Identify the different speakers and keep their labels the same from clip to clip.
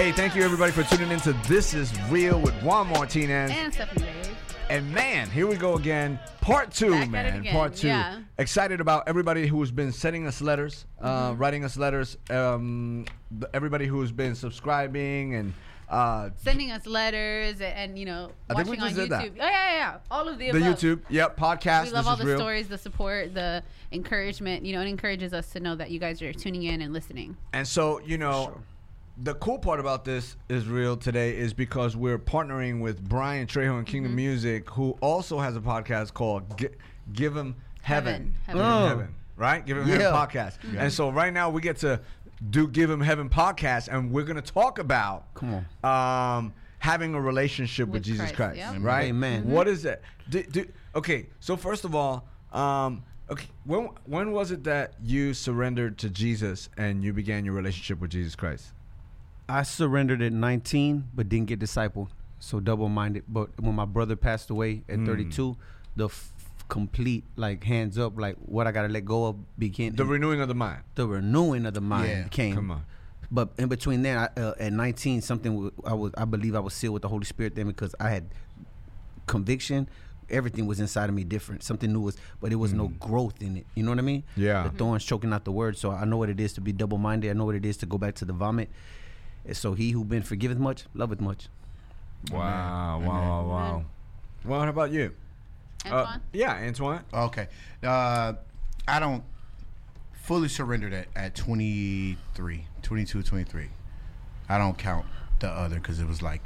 Speaker 1: Hey, thank you everybody for tuning in to This Is Real with Juan Martinez.
Speaker 2: And Stephanie Dave.
Speaker 1: And man, here we go again. Part two,
Speaker 2: Back at it
Speaker 1: man.
Speaker 2: again,
Speaker 1: Part two.
Speaker 2: yeah.
Speaker 1: Excited about everybody who's been sending us letters, uh,
Speaker 2: Mm-hmm.
Speaker 1: writing us letters. Um, the, everybody who's been subscribing and uh,
Speaker 2: Sending us letters and, and, you know,
Speaker 1: I think we
Speaker 2: watching
Speaker 1: just
Speaker 2: on
Speaker 1: did that.
Speaker 2: YouTube. Oh, yeah, yeah, yeah. All of the
Speaker 1: the
Speaker 2: above.
Speaker 1: YouTube. Yep, podcast.
Speaker 2: We love
Speaker 1: this
Speaker 2: all
Speaker 1: is
Speaker 2: the
Speaker 1: real.
Speaker 2: stories, the support, the encouragement. You know, it encourages us to know that you guys are tuning in and listening.
Speaker 1: And so, you know, the cool part about this is real today is because we're partnering with Bryann Trejo and Kingdom Music, who also has a podcast called Gi- Give Him Heaven.
Speaker 2: Heaven.
Speaker 1: Give Him
Speaker 3: Oh.
Speaker 1: Heaven. Right? Give Him Heaven
Speaker 3: Yeah.
Speaker 1: podcast. And so right now we get to do Give Him Heaven podcast, and we're going to talk about
Speaker 3: Come
Speaker 1: um, having a relationship with,
Speaker 2: With
Speaker 1: Jesus
Speaker 2: Christ,
Speaker 1: Christ.
Speaker 2: yep.
Speaker 1: Right?
Speaker 3: Amen.
Speaker 1: What is it? Do, do, okay, so first of all, um, okay, when when was it that you surrendered to Jesus and you began your relationship with Jesus Christ?
Speaker 3: I surrendered at 19, but didn't get discipled. So double minded. But when my brother passed away at
Speaker 1: Mm.
Speaker 3: 32, the f- complete like hands up, like what I gotta let go of began.
Speaker 1: The renewing of the mind.
Speaker 3: the renewing of the mind
Speaker 4: Yeah,
Speaker 3: came.
Speaker 1: come on.
Speaker 3: But in between then, I, uh, at 19, something w- I was I believe I was sealed with the Holy Spirit then because I had conviction. Everything was inside of me different. Something new was, but it was no growth in it. You know what I mean?
Speaker 1: Mm. Yeah.
Speaker 3: The thorns choking out the word. So I know what it is to be double minded. I know what it is to go back to the vomit. And so he who been forgiveth much, loveth much.
Speaker 1: Wow, wow, wow, wow. Well, how about you? Uh,
Speaker 2: Antwoine?
Speaker 1: yeah, Antwoine.
Speaker 4: Okay. Uh, I don't fully surrendered at, at 23, 22, 23. I don't count the other because it was like,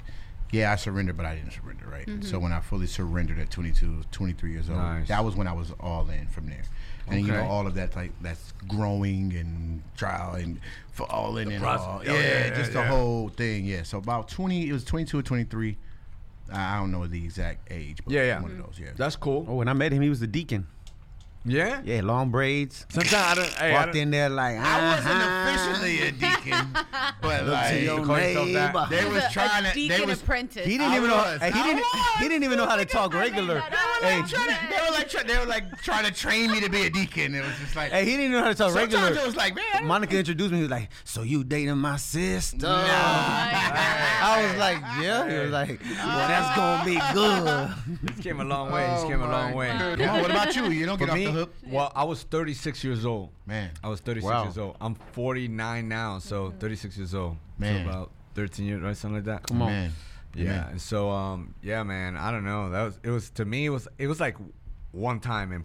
Speaker 4: yeah, I surrendered, but I didn't surrender, right? So when I fully surrendered at 22, 23 years old,
Speaker 1: Nice.
Speaker 4: that was when I was all in from there. And you know all of that like that's growing and trial and for all in and
Speaker 1: process.
Speaker 4: all.
Speaker 1: Oh,
Speaker 4: Yeah,
Speaker 1: yeah, yeah,
Speaker 4: just
Speaker 1: yeah.
Speaker 4: the whole thing. Yeah. So about 20, it was 22 or 23. I I don't know the exact age, but
Speaker 1: Yeah, yeah.
Speaker 4: one of those. Yeah.
Speaker 1: That's cool.
Speaker 3: Oh, when I met him, he was the deacon.
Speaker 1: Yeah.
Speaker 3: Yeah, long braids.
Speaker 1: Sometimes I don't. Hey, I
Speaker 3: Walked
Speaker 1: don't
Speaker 3: in there like
Speaker 4: I wasn't
Speaker 3: uh-huh.
Speaker 4: officially a deacon, but
Speaker 3: Look
Speaker 4: like
Speaker 3: to your
Speaker 1: call yourself that.
Speaker 3: neighbor.
Speaker 4: they was trying
Speaker 2: a
Speaker 4: to. They
Speaker 2: deacon
Speaker 4: was.
Speaker 2: apprentice.
Speaker 3: He didn't
Speaker 4: I
Speaker 3: even know.
Speaker 4: was.
Speaker 3: Hey, he
Speaker 4: I
Speaker 3: didn't.
Speaker 4: was.
Speaker 3: He didn't even know how to talk regular. Hey,
Speaker 4: Trying to- they were like try- they were like trying to train me to be a deacon. It was just like
Speaker 3: hey, he didn't know how to talk
Speaker 4: sometimes
Speaker 3: regular.
Speaker 4: it was like man.
Speaker 3: Monica introduced me. He was like, "So you dating my sister?"
Speaker 2: Oh,
Speaker 3: I was like, "Yeah." He was like, "Well, that's gonna be good."
Speaker 1: He's came a long way. He's came a long way.
Speaker 4: Come on, what about you? You don't get off
Speaker 1: me,
Speaker 4: the hook,
Speaker 1: well, I was 36 years old.
Speaker 4: man.
Speaker 1: I was 36
Speaker 3: Wow.
Speaker 1: years old. I'm 49 now, so 36 years old.
Speaker 4: Man.
Speaker 1: So about 13 years, right? Something like that.
Speaker 3: Come on.
Speaker 4: Man.
Speaker 1: Yeah,
Speaker 4: Amen.
Speaker 1: and so um, yeah, man, I don't know. That was it was to me it was it was like one time and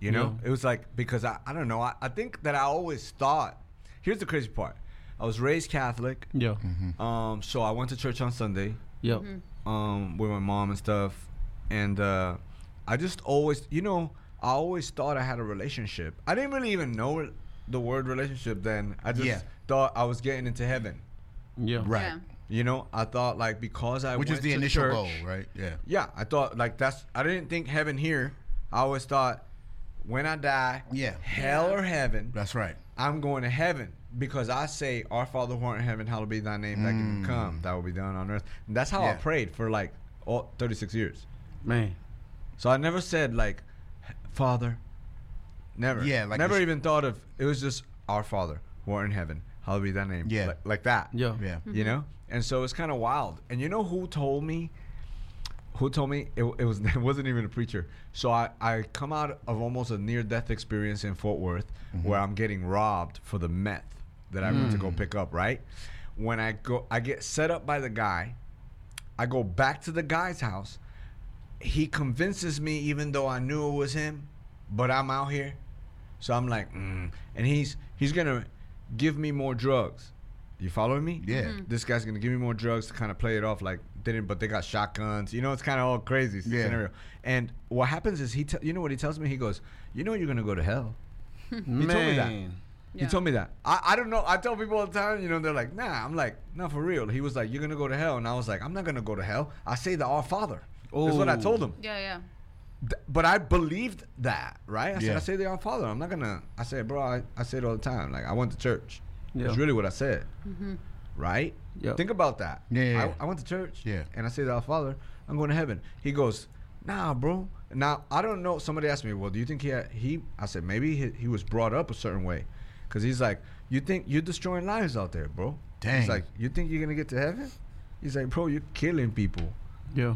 Speaker 1: you know
Speaker 3: Yeah.
Speaker 1: it was like because I, I don't know I, I think that I always thought here's the crazy part I was raised Catholic
Speaker 3: Yeah.
Speaker 1: um so I went to church on Sunday
Speaker 3: Yep.
Speaker 1: um with my mom and stuff and uh I just always you know I always thought I had a relationship I didn't really even know the word relationship then I just
Speaker 4: Yeah.
Speaker 1: thought I was getting into heaven
Speaker 3: Yeah.
Speaker 4: Right.
Speaker 2: Yeah.
Speaker 1: you know I thought like because I
Speaker 4: Which
Speaker 1: went
Speaker 4: is the
Speaker 1: to
Speaker 4: initial
Speaker 1: church,
Speaker 4: goal, right? Yeah.
Speaker 1: yeah, I thought like that's. I didn't think heaven here. I always thought when I die,
Speaker 4: Yeah.
Speaker 1: hell or heaven,
Speaker 4: That's right.
Speaker 1: I'm going to heaven because I say, "Our Father who art in heaven, hallowed be Thy name. Thy kingdom come. Thy will be done on earth." And that's how I
Speaker 4: Mm.
Speaker 1: Prayed for like all 36 years.
Speaker 3: Man.
Speaker 1: So I never said like, "Father." Never.
Speaker 4: Yeah, like
Speaker 1: never
Speaker 4: it's-
Speaker 1: even thought of. It was just our Father who art in heaven, hallowed be Thy name.
Speaker 4: Yeah.
Speaker 1: like, like that
Speaker 3: Yeah.
Speaker 4: Yeah.
Speaker 1: you mm-hmm. know and so it's kind of wild and you know who told me who told me it, it was it wasn't even a preacher so i i come out of almost a near death experience in fort worth mm-hmm. where i'm getting robbed for the meth that i went to go mm. pick up right when i go i get set up by the guy i go back to the guy's house he convinces me even though i knew it was him but i'm out here. So i'm like mm. and he's he's gonna give me more drugs. You following me?
Speaker 4: Yeah. Mhm.
Speaker 1: this guy's gonna give me more drugs to kind of play it off like they didn't but they got shotguns. You know it's kind of all crazy
Speaker 4: Yeah.
Speaker 1: scenario. And what happens is he te- you know what he tells me? He goes you know you're gonna go to hell. He told me that.
Speaker 3: Man.
Speaker 1: he told me that. I, I don't know. I tell people all the time you know they're like nah. I'm like not for real. He was like you're gonna go to hell. And i was like i'm not gonna go to hell. I say the our father that's what i told him
Speaker 2: Yeah, yeah.
Speaker 1: Th- but I believed that, right? I said,
Speaker 4: Yeah.
Speaker 1: I say the Our Father. I'm not gonna. I said, bro, I, I say it all the time. Like I went to church.
Speaker 3: Yeah.
Speaker 1: That's really what I said, mm-hmm. right?
Speaker 3: Yep.
Speaker 1: Think about that.
Speaker 4: Yeah, yeah, yeah.
Speaker 1: I, I went to church.
Speaker 4: Yeah.
Speaker 1: And I say the Our Father. I'm going to heaven. He goes, Nah, bro. Now I don't know. Somebody asked me, well, do you think he had, he? I said maybe he, he was brought up a certain way, because he's like, you think you're destroying lives out there, bro.
Speaker 4: Dang.
Speaker 1: He's like, you think you're gonna get to heaven? He's like, bro, you're killing people.
Speaker 3: Yeah.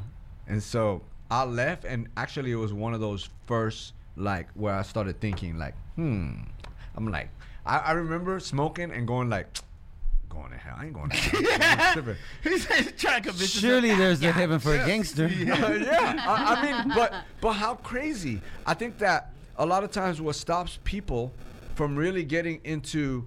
Speaker 1: And so I left, and actually, it was one of those first like where I started thinking like, hmm. I'm like, I, I remember smoking and going like, going to hell. I ain't going to hell. I'm.
Speaker 4: He's trying to convince
Speaker 3: Surely there's a heaven for a gangster.
Speaker 1: yeah, I, I mean, but but how crazy? I think that a lot of times what stops people from really getting into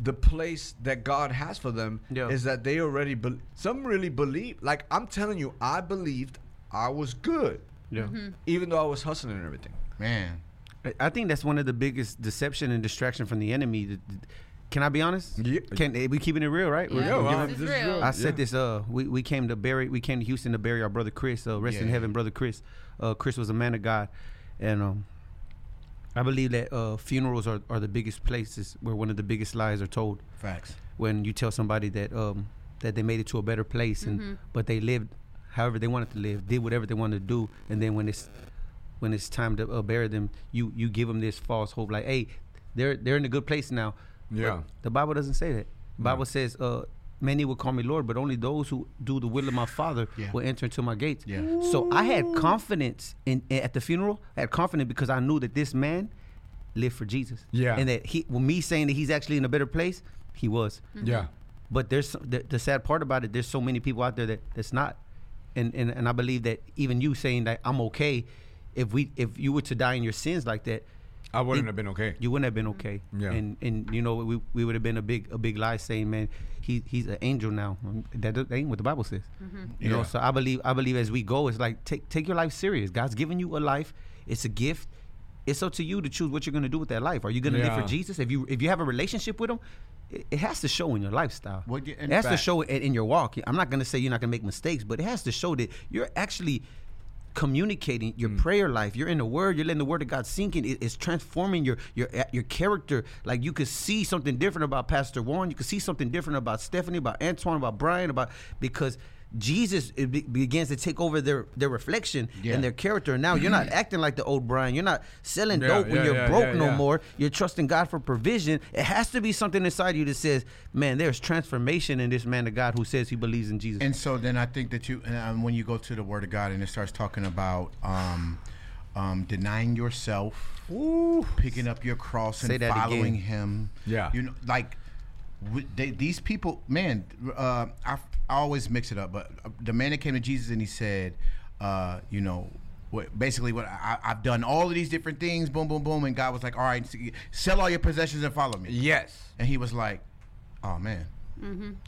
Speaker 1: the place that God has for them
Speaker 3: Yeah.
Speaker 1: is that they already be- some really believe. Like I'm telling you, I believed I was good,
Speaker 3: Yeah.
Speaker 1: even though I was hustling and everything.
Speaker 4: Man.
Speaker 3: I- I think that's one of the biggest deception and distraction from the enemy. Th- th- Can I be honest?
Speaker 1: Yeah.
Speaker 3: Can eh, we keeping it real, right? We're-
Speaker 2: Yeah, well,
Speaker 3: giving-
Speaker 2: this is real.
Speaker 3: I said this. Uh, we, we came to bury. We came to Houston to bury our brother Chris. Uh, rest in heaven, brother Chris. Uh, Chris was a man of God, and um, I believe that uh, funerals are, are the biggest places where one of the biggest lies are told.
Speaker 4: Facts.
Speaker 3: When you tell somebody that um, that they made it to a better place, and but they lived however they wanted to live, did whatever they wanted to do, and then when it's when it's time to uh, bury them, you you give them this false hope, like, hey, they're they're in a good place now. But
Speaker 1: Yeah.
Speaker 3: the Bible doesn't say that. The Bible says, uh, many will call me Lord, but only those who do the will of my Father
Speaker 4: Yeah.
Speaker 3: will enter into my gates.
Speaker 4: Yeah.
Speaker 3: So I had confidence in at the funeral. I had confidence because I knew that this man lived for Jesus.
Speaker 1: Yeah.
Speaker 3: And that he, me saying that he's actually in a better place, he was.
Speaker 1: Yeah.
Speaker 3: But there's the, the sad part about it. There's so many people out there that that's not, and and and I believe that even you saying that I'm okay, if we if you were to die in your sins like that,
Speaker 1: I wouldn't
Speaker 3: It-
Speaker 1: have been okay.
Speaker 3: you wouldn't have been okay.
Speaker 1: Yeah.
Speaker 3: And and you know we, we would have been a big a big lie saying man he he's an angel now. Um, That, that ain't what the Bible says. You know. So I believe I believe as we go it's like take take your life serious. God's given you a life. It's a gift. It's up to you to choose what you're gonna do with that life. Are you gonna live for Jesus? If you if you have a relationship with Him, it, it has to show in your lifestyle.
Speaker 4: Well, yeah,
Speaker 3: it has to show in, in your walk. I'm not gonna say you're not gonna make mistakes, but it has to show that you're actually communicating your mm. prayer life. You're in the Word. You're letting the Word of God sink in. It- it's transforming your your your character. Like you could see something different about Pastor Warren. You could see something different about Stephanie, about Antwoine, about Bryann, about because. Jesus it be, begins to take over their their reflection
Speaker 4: Yeah.
Speaker 3: and their character. Now you're not acting like the old Bryann. You're not selling
Speaker 1: Yeah,
Speaker 3: dope when you're
Speaker 1: yeah,
Speaker 3: broke
Speaker 1: yeah,
Speaker 3: no
Speaker 1: yeah.
Speaker 3: more. You're trusting God for provision. It has to be something inside you that says, "Man, there's transformation in this man of God who says he believes in Jesus."
Speaker 4: And so then I think that you, and um, when you go to the Word of God and it starts talking about um, um, denying yourself, picking up your cross and
Speaker 3: that
Speaker 4: following
Speaker 3: again.
Speaker 4: Him.
Speaker 1: Yeah.
Speaker 4: You know, like they, these people, man. Uh, I, I always mix it up, but uh, the man that came to Jesus and he said, uh, you know. What, basically, what I, I've done all of these different things, boom, boom, boom, and God was like, "All right, sell all your possessions and follow me."
Speaker 1: Yes.
Speaker 4: And he was like, "Oh man,"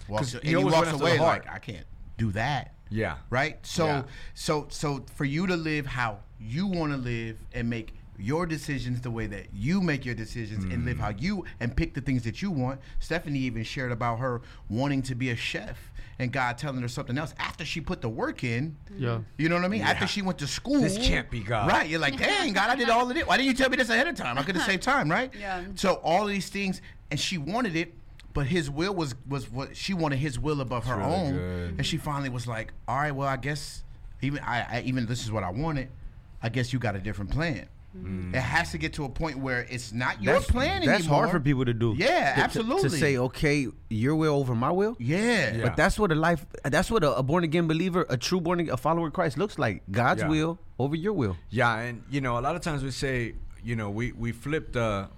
Speaker 4: Walks-
Speaker 1: 'Cause
Speaker 4: and
Speaker 1: he
Speaker 4: he,
Speaker 1: always
Speaker 4: walks away like, "I can't do that."
Speaker 1: Yeah.
Speaker 4: right so
Speaker 1: Yeah.
Speaker 4: so so for you to live how you want to live and make your decisions the way that you make your decisions and live how you and pick the things that you want stephanie even shared about her wanting to be a chef and god telling her something else after she put the work in
Speaker 3: Yeah.
Speaker 4: you know what i mean after she went to school
Speaker 1: This can't be God.
Speaker 4: right you're like dang god i did all of it why didn't you tell me this ahead of time i could have saved time right
Speaker 2: Yeah.
Speaker 4: so all of these things and she wanted it but his will was was what she wanted his will above her
Speaker 1: really
Speaker 4: own
Speaker 1: good.
Speaker 4: and she finally was like, "All right, well, I guess even I, I even this is what I wanted. I guess you got a different plan. Mm. It has to get to a point where it's not your plan
Speaker 3: That's
Speaker 4: anymore.
Speaker 3: hard for people to do.
Speaker 4: Yeah,
Speaker 3: To- to- To,
Speaker 4: absolutely.
Speaker 3: say, okay, your will over my will.
Speaker 4: Yeah,
Speaker 1: Yeah.
Speaker 3: But that's what a life. That's what a, a born again believer, a true born again, a follower of Christ looks like. God's
Speaker 1: Yeah.
Speaker 3: will over your will.
Speaker 1: Yeah, and you know, a lot of times we say, you know, we we flip the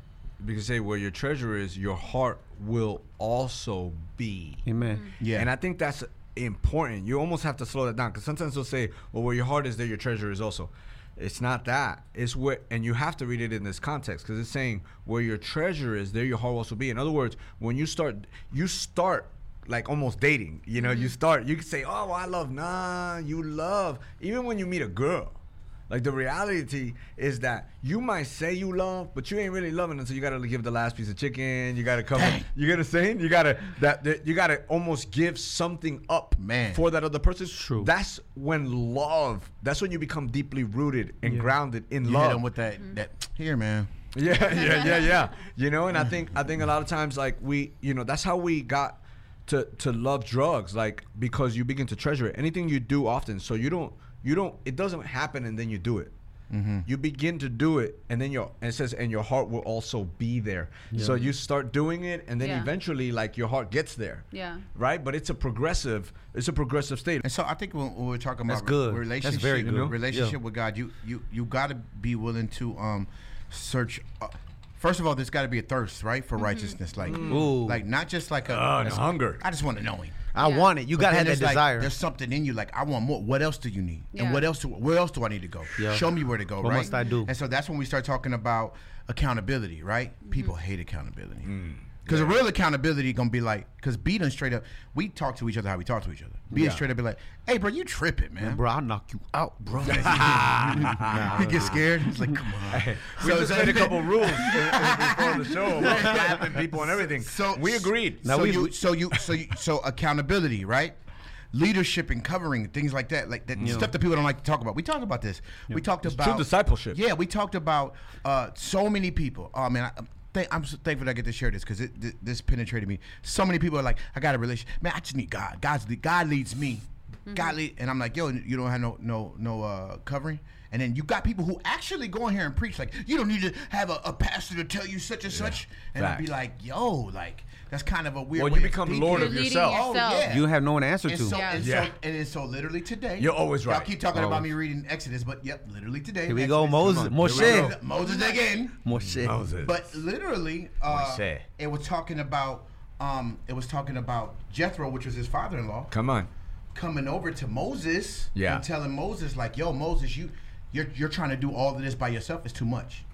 Speaker 1: because say where your treasure is, your heart will also be.
Speaker 3: Amen. Mm-hmm.
Speaker 4: Yeah.
Speaker 1: And I think that's important. You almost have to slow that down because sometimes they'll say, well, where your heart is, there your treasure is also. It's not that. It's where, and you have to read it in this context because it's saying where your treasure is, there your heart will also be. In other words, when you start, you start like almost dating. You know, you mm-hmm. start. You can say, oh, well, I love. Nah, you love. Even when you meet a girl. Like the reality is that you might say you love, but you ain't really loving until you gotta give the last piece of chicken. You gotta cover. You gotta say you gotta that, that you gotta almost give something up,
Speaker 4: Man.
Speaker 1: for that other person.
Speaker 3: True.
Speaker 1: That's when love. That's when you become deeply rooted and
Speaker 3: Yeah.
Speaker 1: grounded in
Speaker 4: you
Speaker 1: love.
Speaker 4: hit him with that mm-hmm. that here, man.
Speaker 1: Yeah, yeah, yeah, yeah. You know, and I think I think a lot of times like we, you know, that's how we got to to love drugs, like because you begin to treasure it. Anything you do often, so you don't you don't it doesn't happen and then you do it. you begin to do it, and then your and it says, and your heart will also be there. So you start doing it, and then
Speaker 2: Yeah.
Speaker 1: eventually, like your heart gets there.
Speaker 2: Yeah.
Speaker 1: Right, but it's a progressive. It's a progressive state.
Speaker 4: And so I think when, when we're talking
Speaker 3: That's
Speaker 4: about
Speaker 3: good. That's
Speaker 4: relationship,
Speaker 3: very good.
Speaker 4: relationship
Speaker 3: Yeah.
Speaker 4: with God, you you you got to be willing to um search. Uh, first of all, there's got to be a thirst, right, for righteousness, like
Speaker 3: Ooh.
Speaker 4: like not just like a,
Speaker 1: Oh,
Speaker 4: a-
Speaker 1: the hunger.
Speaker 4: I just want to know Him.
Speaker 3: I
Speaker 2: Yeah.
Speaker 3: want it. You
Speaker 4: But
Speaker 3: gotta
Speaker 4: then
Speaker 3: have that
Speaker 4: there's, like,
Speaker 3: desire.
Speaker 4: there's something in you like I want more. What else do you need?
Speaker 2: Yeah.
Speaker 4: And what else? Do, where else do I need to go?
Speaker 3: Yeah.
Speaker 4: Show me where to go.
Speaker 3: What
Speaker 4: right?
Speaker 3: must I do?
Speaker 4: And so that's when we start talking about accountability. Right?
Speaker 2: Mm-hmm.
Speaker 4: People hate accountability. Because a real accountability gonna be like, because beating straight up, we talk to each other how we talk to each other. Being
Speaker 1: Yeah.
Speaker 4: straight up, be like, "Hey, bro, you tripping, man?"
Speaker 3: bro, I'll knock you out, bro.
Speaker 4: he gets scared. He's like, "Come on."
Speaker 1: We
Speaker 4: So-
Speaker 1: just
Speaker 4: so-
Speaker 1: made a couple rules before the show about slapping people and everything.
Speaker 4: So
Speaker 1: we agreed.
Speaker 3: Now
Speaker 4: so
Speaker 3: we-
Speaker 4: you,
Speaker 3: we-
Speaker 4: so you, so you, so accountability, right? Leadership and covering things like that, like that stuff that people don't like to talk about. We talked about this. We talked
Speaker 1: It's
Speaker 4: about
Speaker 1: true discipleship.
Speaker 4: Yeah, we talked about uh, so many people. Oh man, I, I'm thank- I'm so thankful that I get to share this because th- this penetrated me. So many people are like, I got a relationship. Man, I just need God. God's the God leads me. God lead, and I'm like, yo, you don't have no no no uh, covering. And then you got people who actually go in here and preach like you don't need to have a, a pastor to tell you such and such. And I'd be like, yo, like that's kind of a weird.
Speaker 1: Well,
Speaker 4: way
Speaker 1: you become
Speaker 4: thinking.
Speaker 1: Lord of
Speaker 2: leading
Speaker 1: yourself.
Speaker 4: Oh yeah.
Speaker 3: you have no one to answer
Speaker 4: And
Speaker 3: to.
Speaker 4: so,
Speaker 2: Yeah.
Speaker 4: and,
Speaker 1: Yeah.
Speaker 4: so, and so literally today.
Speaker 1: You're always right.
Speaker 4: Y'all
Speaker 1: right.
Speaker 4: keep talking about me reading Exodus, but yep, literally today.
Speaker 3: Here we
Speaker 4: Exodus.
Speaker 3: go, Moses. Moshe.
Speaker 4: Go. Moses again.
Speaker 3: More shit.
Speaker 1: Moses.
Speaker 4: But literally, uh,
Speaker 1: Moshe.
Speaker 4: it was talking about. Um, it was talking about Jethro, which was his father-in-law,
Speaker 1: Come on.
Speaker 4: coming over to Moses
Speaker 1: Yeah.
Speaker 4: and telling Moses like, "Yo, Moses, you you're you're trying to do all of this by yourself. It's too much."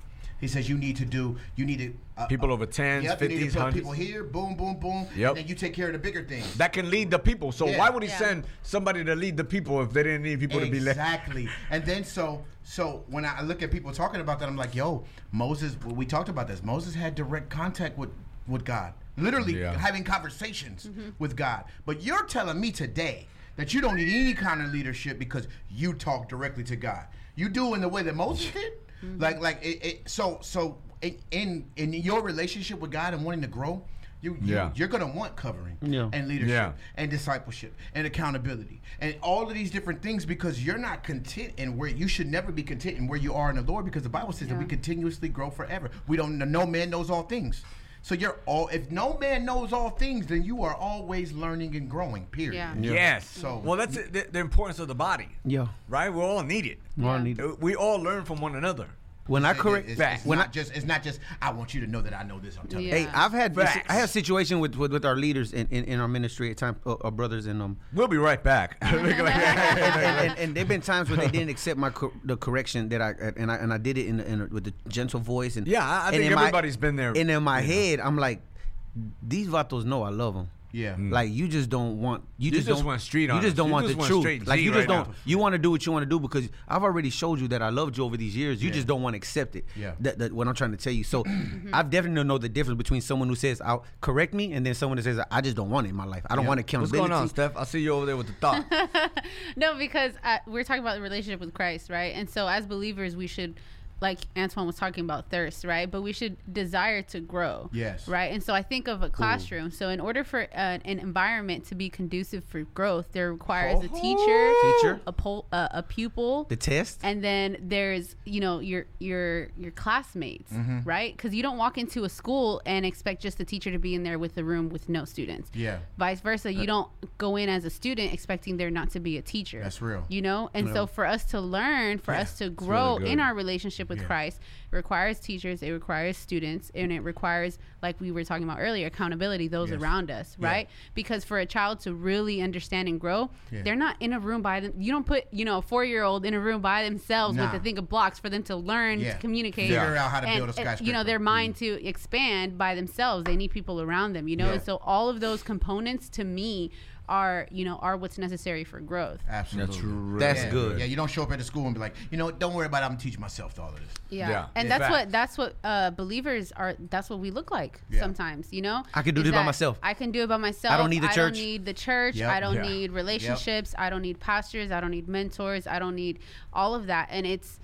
Speaker 4: He says you need to do you need to Uh,
Speaker 1: people
Speaker 4: uh,
Speaker 1: over 10s,
Speaker 4: yep, you need
Speaker 1: 50s,
Speaker 4: to put
Speaker 1: 100s.
Speaker 4: people here, boom, boom, boom,
Speaker 1: Yep.
Speaker 4: and then you take care of the bigger things.
Speaker 1: That can lead the people. So
Speaker 4: Yeah.
Speaker 1: why would he
Speaker 2: Yeah.
Speaker 1: send somebody to lead the people if they didn't need people to be led?
Speaker 4: Exactly. and then so so when I look at people talking about that, I'm like, yo, Moses. We talked about this. Moses had direct contact with with God, literally
Speaker 1: Yeah.
Speaker 4: having conversations mm-hmm. with God. But you're telling me today that you don't need any kind of leadership because you talk directly to God. You do in the way that Moses did. Mm-hmm. Like like it, it, so so in- in in your relationship with God and wanting to grow. You, you
Speaker 1: Yeah.
Speaker 4: you're gonna want covering
Speaker 3: Yeah.
Speaker 4: and leadership
Speaker 1: Yeah.
Speaker 4: and discipleship and accountability and all of these different things because you're not content in where you should never be content in where you are in the Lord because the Bible says that we continuously grow forever. We don't no man knows all things. So you're all if no man knows all things, then you are always learning and growing. Period.
Speaker 2: Yeah.
Speaker 1: Yes.
Speaker 4: So-
Speaker 1: well, that's the, the importance of the body,
Speaker 3: Yeah.
Speaker 1: right? We all need it.
Speaker 3: Well, I
Speaker 2: Yeah.
Speaker 3: need-
Speaker 1: Uh, We all learn from one another.
Speaker 3: When I correct,
Speaker 4: it's,
Speaker 1: back.
Speaker 4: it's
Speaker 3: when
Speaker 4: not
Speaker 3: I,
Speaker 4: just it's not just I want you to know that I know this. I'm telling
Speaker 2: Yeah.
Speaker 4: you.
Speaker 3: hey, I've had
Speaker 1: Facts.
Speaker 3: I have situation with, with with our leaders in, in, in our ministry at times, uh, our brothers and um,
Speaker 1: We'll be right back.
Speaker 3: and, and, and there've been times where they didn't accept my cor- the correction that I and I and I did it in, in with the gentle voice and
Speaker 1: Yeah, I- I
Speaker 3: and
Speaker 1: think
Speaker 3: in my-
Speaker 1: everybody's been there,
Speaker 3: And in my
Speaker 1: you know.
Speaker 3: head, I'm like, these vatos know I love them.
Speaker 4: Yeah.
Speaker 3: Like you just don't want you,
Speaker 1: You
Speaker 3: just,
Speaker 1: just
Speaker 3: don't
Speaker 1: want street
Speaker 3: You just don't
Speaker 1: You
Speaker 3: want
Speaker 1: just
Speaker 3: the
Speaker 1: want
Speaker 3: truth.
Speaker 1: straight
Speaker 3: Like
Speaker 1: Z
Speaker 3: you just
Speaker 1: right
Speaker 3: don't.
Speaker 1: now.
Speaker 3: You want to do what you want to do because I've already showed you that I loved you over these years. You
Speaker 4: Yeah.
Speaker 3: just don't want to accept it.
Speaker 4: Yeah.
Speaker 3: That, that what I'm trying to tell you. So I've definitely know the difference between someone who says I'll correct me and then someone that says I just don't want it in my life. I don't
Speaker 4: Yeah.
Speaker 3: want
Speaker 1: What's
Speaker 3: accountability.
Speaker 1: going on, Steph? I see you over there with the thought.
Speaker 2: No, because uh, we're talking about the relationship with Christ, right? And so as believers, we should, like Antwoine was talking about, thirst, right? But we should desire to grow.
Speaker 4: Yes.
Speaker 2: Right. And so I think of a classroom. So in order for uh, an environment to be conducive for growth, there requires a teacher,
Speaker 3: Teacher.
Speaker 2: a pol- uh, a pupil,
Speaker 3: The test.
Speaker 2: and then there's you know your your your classmates
Speaker 4: Mm-hmm.
Speaker 2: right because you don't walk into a school and expect just the teacher to be in there with the room with no students
Speaker 4: Yeah.
Speaker 2: vice versa you don't go in as a student expecting there not to be a teacher
Speaker 4: That's real.
Speaker 2: you know and so for us to learn for
Speaker 4: Yeah,
Speaker 2: us to
Speaker 1: really
Speaker 2: grow in our relationship with
Speaker 4: Yeah.
Speaker 2: christ requires teachers it requires students and it requires like we were talking about earlier accountability those
Speaker 4: Yes.
Speaker 2: around us
Speaker 4: Yeah.
Speaker 2: right because for a child to really understand and grow
Speaker 4: Yeah.
Speaker 2: they're not in a room by them you don't put you know a four-year-old in a room by themselves with
Speaker 4: Nah.
Speaker 2: a thing of blocks for them to learn to communicate
Speaker 4: Figure out how to
Speaker 2: and-
Speaker 4: build a skyscraper.
Speaker 2: you know their mm. mind to expand by themselves they need people around them you know and so all of those components to me are you know are what's necessary for growth
Speaker 4: Absolutely.
Speaker 1: really
Speaker 3: That's
Speaker 4: yeah.
Speaker 3: good.
Speaker 4: Yeah, you don't show up at the school and be like, you know, don't worry about it. I'm gonna teach myself all of this.
Speaker 2: yeah,
Speaker 1: Yeah.
Speaker 2: and
Speaker 1: Yeah.
Speaker 2: that's what that's what uh believers are that's what we look like
Speaker 4: Yeah.
Speaker 2: sometimes you know
Speaker 3: I can do
Speaker 2: Is
Speaker 3: this by myself.
Speaker 2: i can do it by myself I
Speaker 3: don't need the
Speaker 2: i
Speaker 3: church.
Speaker 2: don't need the church
Speaker 4: Yep.
Speaker 2: i don't
Speaker 1: Yeah.
Speaker 2: need relationships i don't need pastors i don't need mentors i don't need all of that and it's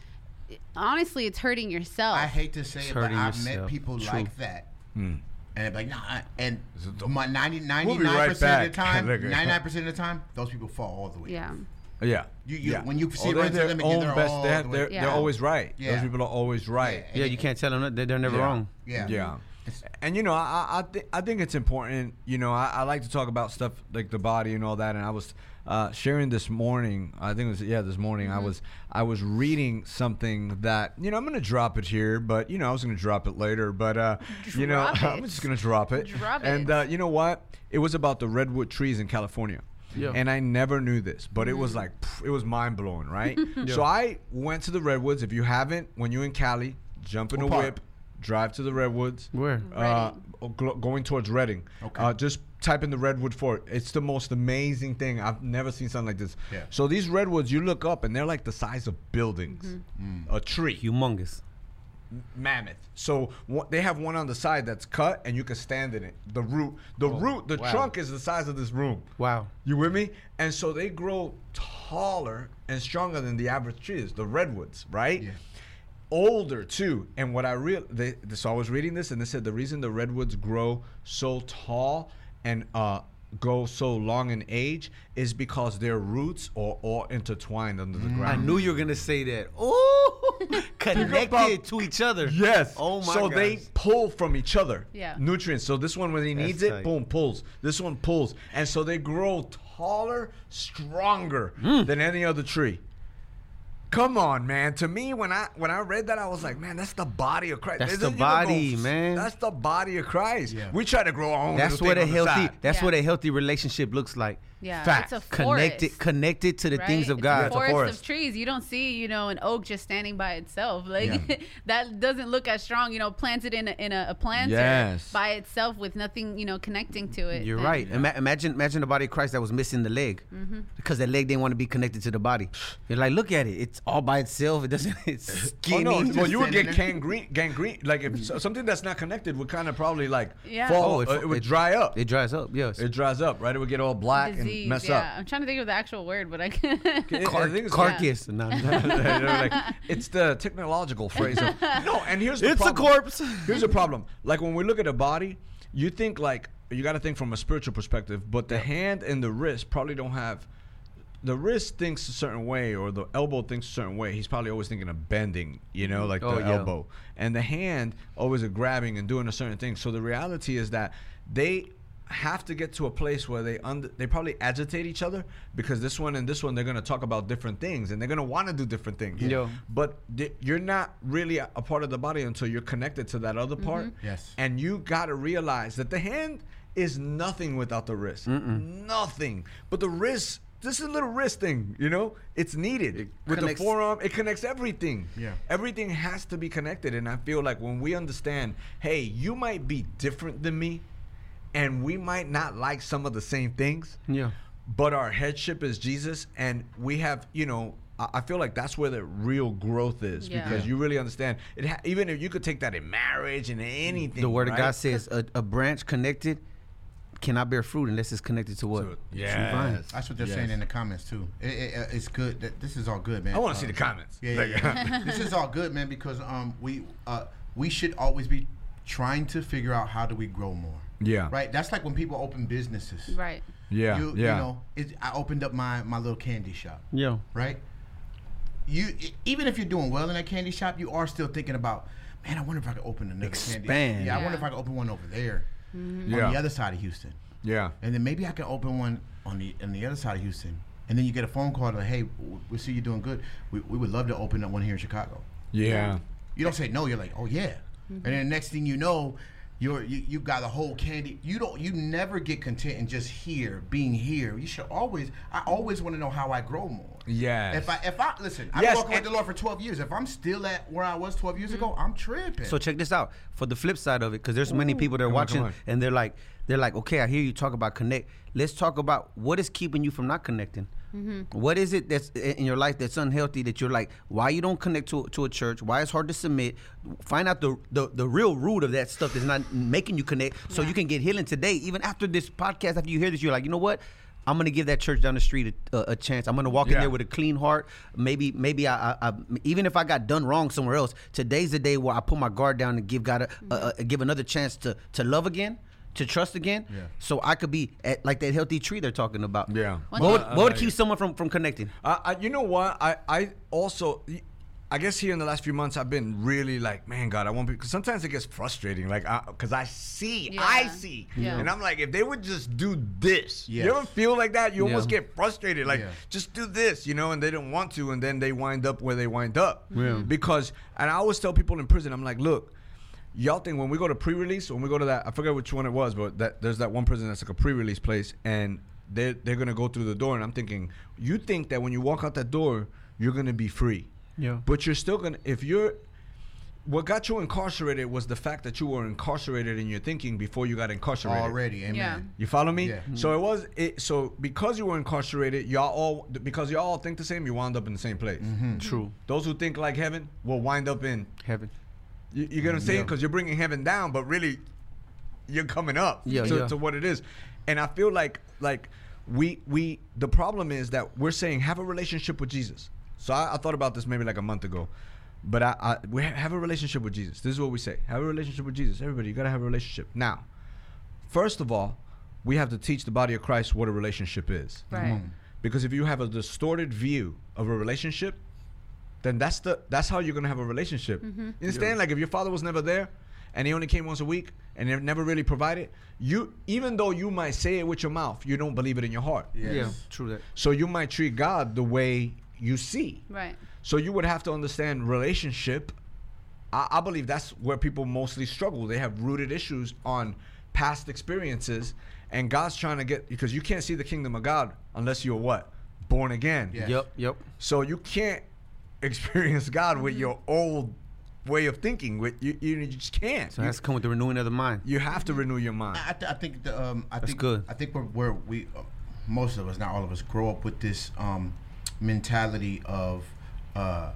Speaker 2: honestly it's hurting yourself
Speaker 4: I hate to say
Speaker 3: It's
Speaker 4: it, but
Speaker 3: hurting
Speaker 4: I've met people
Speaker 3: True.
Speaker 4: like that.
Speaker 1: Hmm.
Speaker 4: And they're like, nah, and my 90,
Speaker 1: We'll be
Speaker 4: 99%
Speaker 1: right
Speaker 4: of the time, 99% of uh, the time, those people fall all the way.
Speaker 2: yeah
Speaker 1: Yeah.
Speaker 4: You- you-
Speaker 1: yeah.
Speaker 4: when you see
Speaker 1: Oh,
Speaker 4: it
Speaker 1: they're
Speaker 4: run to
Speaker 1: their
Speaker 4: them and
Speaker 1: own
Speaker 4: they're
Speaker 1: best. they have,
Speaker 4: the
Speaker 1: they're,
Speaker 2: Yeah.
Speaker 1: they're always right.
Speaker 4: Yeah.
Speaker 1: Those people are always right.
Speaker 4: Yeah.
Speaker 3: Yeah, you can't tell them that they're, they're never
Speaker 1: Yeah.
Speaker 3: wrong.
Speaker 4: Yeah.
Speaker 1: Yeah.
Speaker 4: It's-
Speaker 1: And you know, I I, th- I think it's important. You know, I, I like to talk about stuff like the body and all that. And I was uh, sharing this morning. I think it was yeah this morning. I was I was reading something that you know I'm gonna drop it here, but you know I was gonna drop it later. But uh, you know
Speaker 2: Drop
Speaker 1: I'm just gonna drop it.
Speaker 2: Drop
Speaker 1: And
Speaker 2: it.
Speaker 1: uh, you know what? It was about the redwood trees in California.
Speaker 3: Yeah.
Speaker 1: And I never knew this, but it
Speaker 2: Mm.
Speaker 1: was like pff, it was mind blowing, right? So I went to the redwoods. If you haven't, when you're in Cali, jump in
Speaker 4: What
Speaker 1: a
Speaker 4: part?
Speaker 1: whip, drive to the redwoods
Speaker 3: Where?
Speaker 1: uh, gl- going towards Redding.
Speaker 4: Okay.
Speaker 1: Uh, just type in the redwood fort. It's the most amazing thing. I've never seen something like this.
Speaker 4: Yeah.
Speaker 1: So these redwoods, you look up and they're like the size of buildings.
Speaker 2: Mm-hmm.
Speaker 1: A tree,
Speaker 3: Humongous.
Speaker 1: mammoth. So wha- they have one on the side that's cut and you can stand in it. The root, the root, the
Speaker 3: wow.
Speaker 1: trunk is the size of this room.
Speaker 3: Wow.
Speaker 1: You with me? And so they grow taller and stronger than the average trees, the redwoods, right?
Speaker 4: Yeah.
Speaker 1: Older too. And what I real they so I was reading this and they said the reason the redwoods grow so tall and uh go so long in age is because their roots are all intertwined under the
Speaker 3: I
Speaker 1: ground.
Speaker 3: I knew you were gonna say that. Oh, connected
Speaker 1: about-
Speaker 3: to each other.
Speaker 1: Yes.
Speaker 3: Oh my god.
Speaker 1: So
Speaker 3: gosh.
Speaker 1: they pull from each other.
Speaker 2: Yeah.
Speaker 1: Nutrients. So this one when he needs it,
Speaker 3: tight.
Speaker 1: boom, pulls. This one pulls, and so they grow taller, stronger
Speaker 3: Hmm.
Speaker 1: than any other tree. Come on, man. To me, when I when I read that, I was like, man, that's the body of Christ.
Speaker 3: That's
Speaker 1: It
Speaker 3: the
Speaker 1: doesn't even
Speaker 3: body,
Speaker 1: s-
Speaker 3: man.
Speaker 1: That's the body of Christ.
Speaker 4: Yeah.
Speaker 1: We try to grow our own.
Speaker 3: That's what a healthy. That's
Speaker 2: Yeah.
Speaker 3: what a healthy relationship looks like.
Speaker 2: Yeah,
Speaker 1: Fact.
Speaker 2: it's a
Speaker 3: Connected,
Speaker 2: forest,
Speaker 3: connected to the
Speaker 2: right?
Speaker 3: things of
Speaker 2: It's
Speaker 3: God.
Speaker 2: A
Speaker 1: It's a
Speaker 2: forest,
Speaker 1: forest.
Speaker 2: of trees. You don't see, you know, an oak just standing by itself. Like
Speaker 4: Yeah.
Speaker 2: that doesn't look as strong. You know, planted in a, in a, a planter
Speaker 1: Yes.
Speaker 2: by itself with nothing, you know, connecting to it.
Speaker 3: You're
Speaker 2: And-
Speaker 3: right. Ima- imagine, imagine the body of Christ that was missing the leg
Speaker 2: Mm-hmm.
Speaker 3: because that leg didn't want to be connected to the body. You're like, look at it. It's all by itself. It doesn't. It's
Speaker 1: Oh
Speaker 3: skinny.
Speaker 1: no! Well, you would get gangrene. Gangrene. Like if something that's not connected would kind of probably like
Speaker 2: Yeah.
Speaker 1: fall.
Speaker 3: Oh, it-
Speaker 1: uh, it, would
Speaker 3: it-
Speaker 1: dry up.
Speaker 3: It dries up. Yes.
Speaker 1: It dries up, right? It would get all black
Speaker 2: Disease,
Speaker 1: and mess
Speaker 2: yeah.
Speaker 1: up.
Speaker 2: I'm trying to think of the actual word, but I can't.
Speaker 3: Car-
Speaker 1: I think it's
Speaker 3: carcass. No, no.
Speaker 1: They're like, it's the technological phrase. Of, no, and here's the
Speaker 3: It's a
Speaker 1: problem.
Speaker 3: corpse.
Speaker 1: Here's the problem. Like when we look at a body, you think like you got to think from a spiritual perspective, but the hand and the wrist probably don't have. The wrist thinks a certain way, or the elbow thinks a certain way. He's probably always thinking of bending, you know, like
Speaker 3: Oh,
Speaker 1: the
Speaker 3: yeah.
Speaker 1: elbow, and the hand always a grabbing and doing a certain thing. So the reality is that they have to get to a place where they under, they probably agitate each other because this one and this one they're going to talk about different things and they're going to want to do different things.
Speaker 3: Yeah.
Speaker 1: But th- you're not really a, a part of the body until you're connected to that other part. Mm-hmm.
Speaker 4: Yes.
Speaker 1: And you got to realize that the hand is nothing without the wrist. Nothing. But the wrist, this is a little wrist thing, you know? It's needed. With
Speaker 3: connects-
Speaker 1: the forearm, it connects everything.
Speaker 4: Yeah.
Speaker 1: Everything has to be connected. And I feel like when we understand, hey, you might be different than me, and we might not like some of the same things
Speaker 3: yeah.
Speaker 1: but our headship is Jesus, and we have, you know, I I feel like that's where the real growth is
Speaker 2: Yeah.
Speaker 1: because you really understand it. Ha- even if you could take that in marriage and anything,
Speaker 3: The word of? God says a, a branch connected cannot bear fruit unless it's connected to what?
Speaker 1: To-
Speaker 3: True
Speaker 1: yes.
Speaker 4: That's what they're
Speaker 1: Yes.
Speaker 4: saying in the comments too. It, it, uh, it's good. That this is all good, man.
Speaker 1: I want to
Speaker 4: Uh,
Speaker 1: see the comments.
Speaker 4: Yeah, yeah, yeah. this is all good, man, because um we uh we should always be trying to figure out how do we grow more.
Speaker 1: Yeah.
Speaker 4: Right. That's like when people open businesses.
Speaker 2: right.
Speaker 1: Yeah,
Speaker 4: You,
Speaker 1: yeah.
Speaker 4: you know, it, I opened up my my little candy shop.
Speaker 3: Yeah.
Speaker 4: Right. You even if you're doing well in that candy shop, you are still thinking about, man, I wonder if I could open another candy.
Speaker 3: Expand.
Speaker 4: Yeah, I wonder if I could open one over there,
Speaker 1: Yeah.
Speaker 4: on the other side of Houston.
Speaker 1: yeah.
Speaker 4: and then maybe I can open one on the on the other side of Houston. And then you get a phone call like, "Hey, w- we see you doing good. We, we would love to open up one here in Chicago."
Speaker 1: Yeah.
Speaker 4: You don't say no. You're like, "Oh yeah," mm-hmm. and then the next thing you know, you're you, you got a whole candy. You don't. You never get content in just here being here. You should always. I always want to know how I grow more.
Speaker 1: yeah
Speaker 4: If I if I listen, I've
Speaker 1: Yes,
Speaker 4: been walking with
Speaker 1: and-
Speaker 4: the Lord for 12 years. If I'm still at where I was 12 years mm-hmm. ago, I'm tripping.
Speaker 3: So check this out for the flip side of it, because there's many people that are
Speaker 1: Come on,
Speaker 3: watching
Speaker 1: on.
Speaker 3: and they're like, they're like, okay, I hear you talk about connect. Let's talk about what is keeping you from not connecting. Mm-hmm. What is it that's in your life that's unhealthy that you're like, why you don't connect to, to a church? Why it's hard to submit? Find out the, the the real root of that stuff that's not making you connect, so
Speaker 2: Yeah.
Speaker 3: you can get healing today. Even after this podcast, after you hear this, you're like, you know what? I'm gonna give that church down the street a, a, a chance. I'm gonna walk in there with a clean heart. Maybe, maybe I, I, I, even if I got done wrong somewhere else, today's the day where I put my guard down and give God a, a, a give another chance to to love again. To trust again,
Speaker 4: Yeah.
Speaker 3: so I could be at like that healthy tree they're talking about.
Speaker 1: Yeah.
Speaker 3: What would,
Speaker 1: Uh,
Speaker 3: what would keep someone from from connecting?
Speaker 1: I, I, you know what? I, I also, I guess here in the last few months, I've been really like, man, God, I won't be. Because sometimes it gets frustrating, like, because I, see, I see,
Speaker 2: Yeah.
Speaker 1: and I'm like, if they would just do this,
Speaker 4: Yes.
Speaker 1: you ever feel like that? You almost get frustrated, like,
Speaker 4: Yeah.
Speaker 1: just do this, you know, and they don't want to, and then they wind up where they wind up.
Speaker 3: Yeah.
Speaker 1: Because, and I always tell people in prison, I'm like, look. Y'all think when we go to pre-release, when we go to that, I forget which one it was, but that there's that one prison that's like a pre-release place, and they're they're gonna go through the door, and I'm thinking, you think that when you walk out that door, you're gonna be free,
Speaker 3: Yeah.
Speaker 1: but you're still gonna if you're what got you incarcerated was the fact that you were incarcerated in your thinking before you got incarcerated.
Speaker 4: Already, amen.
Speaker 2: Yeah.
Speaker 1: You follow me?
Speaker 4: Yeah.
Speaker 1: So it was it. So because you were incarcerated, y'all all because y'all all think the same, you wound up in the same place.
Speaker 4: Mm-hmm.
Speaker 3: True.
Speaker 1: Those who think like heaven will wind up in.
Speaker 3: Heaven.
Speaker 1: You, you get what I'm mm, saying?
Speaker 3: Yeah.
Speaker 1: Because you're bringing heaven down, but really, you're coming up
Speaker 3: Yeah,
Speaker 1: to,
Speaker 3: yeah.
Speaker 1: to what it is. And I feel like like we we the problem is that we're saying have a relationship with Jesus. So I, I thought about this maybe like a month ago, but I, I we ha- have a relationship with Jesus. This is what we say: have a relationship with Jesus. Everybody, you gotta have a relationship. Now, first of all, we have to teach the body of Christ what a relationship is.
Speaker 2: Right. Mm.
Speaker 1: Because if you have a distorted view of a relationship, then that's the that's how you're gonna have a relationship.
Speaker 2: Mm-hmm.
Speaker 1: You understand? Like if your father was never there and he only came once a week and he never really provided, you even though you might say it with your mouth, you don't believe it in your heart.
Speaker 4: Yes.
Speaker 3: Yeah. True that.
Speaker 1: So you might treat God the way you see.
Speaker 2: Right.
Speaker 1: So you would have to understand relationship. I, I believe that's where people mostly struggle. They have rooted issues on past experiences, and God's trying to get because you can't see the kingdom of God unless you're what born again.
Speaker 4: Yeah.
Speaker 3: Yep. Yep.
Speaker 1: So you can't experience God with your old way of thinking. With you, you just can't.
Speaker 3: So
Speaker 1: you,
Speaker 3: that's come with the renewing of the mind.
Speaker 1: you have to renew your mind.
Speaker 4: I, th- I think the um, I
Speaker 3: That's
Speaker 4: think
Speaker 3: good.
Speaker 4: I think we're, we're we uh, most of us, not all of us, grow up with this um, mentality of uh,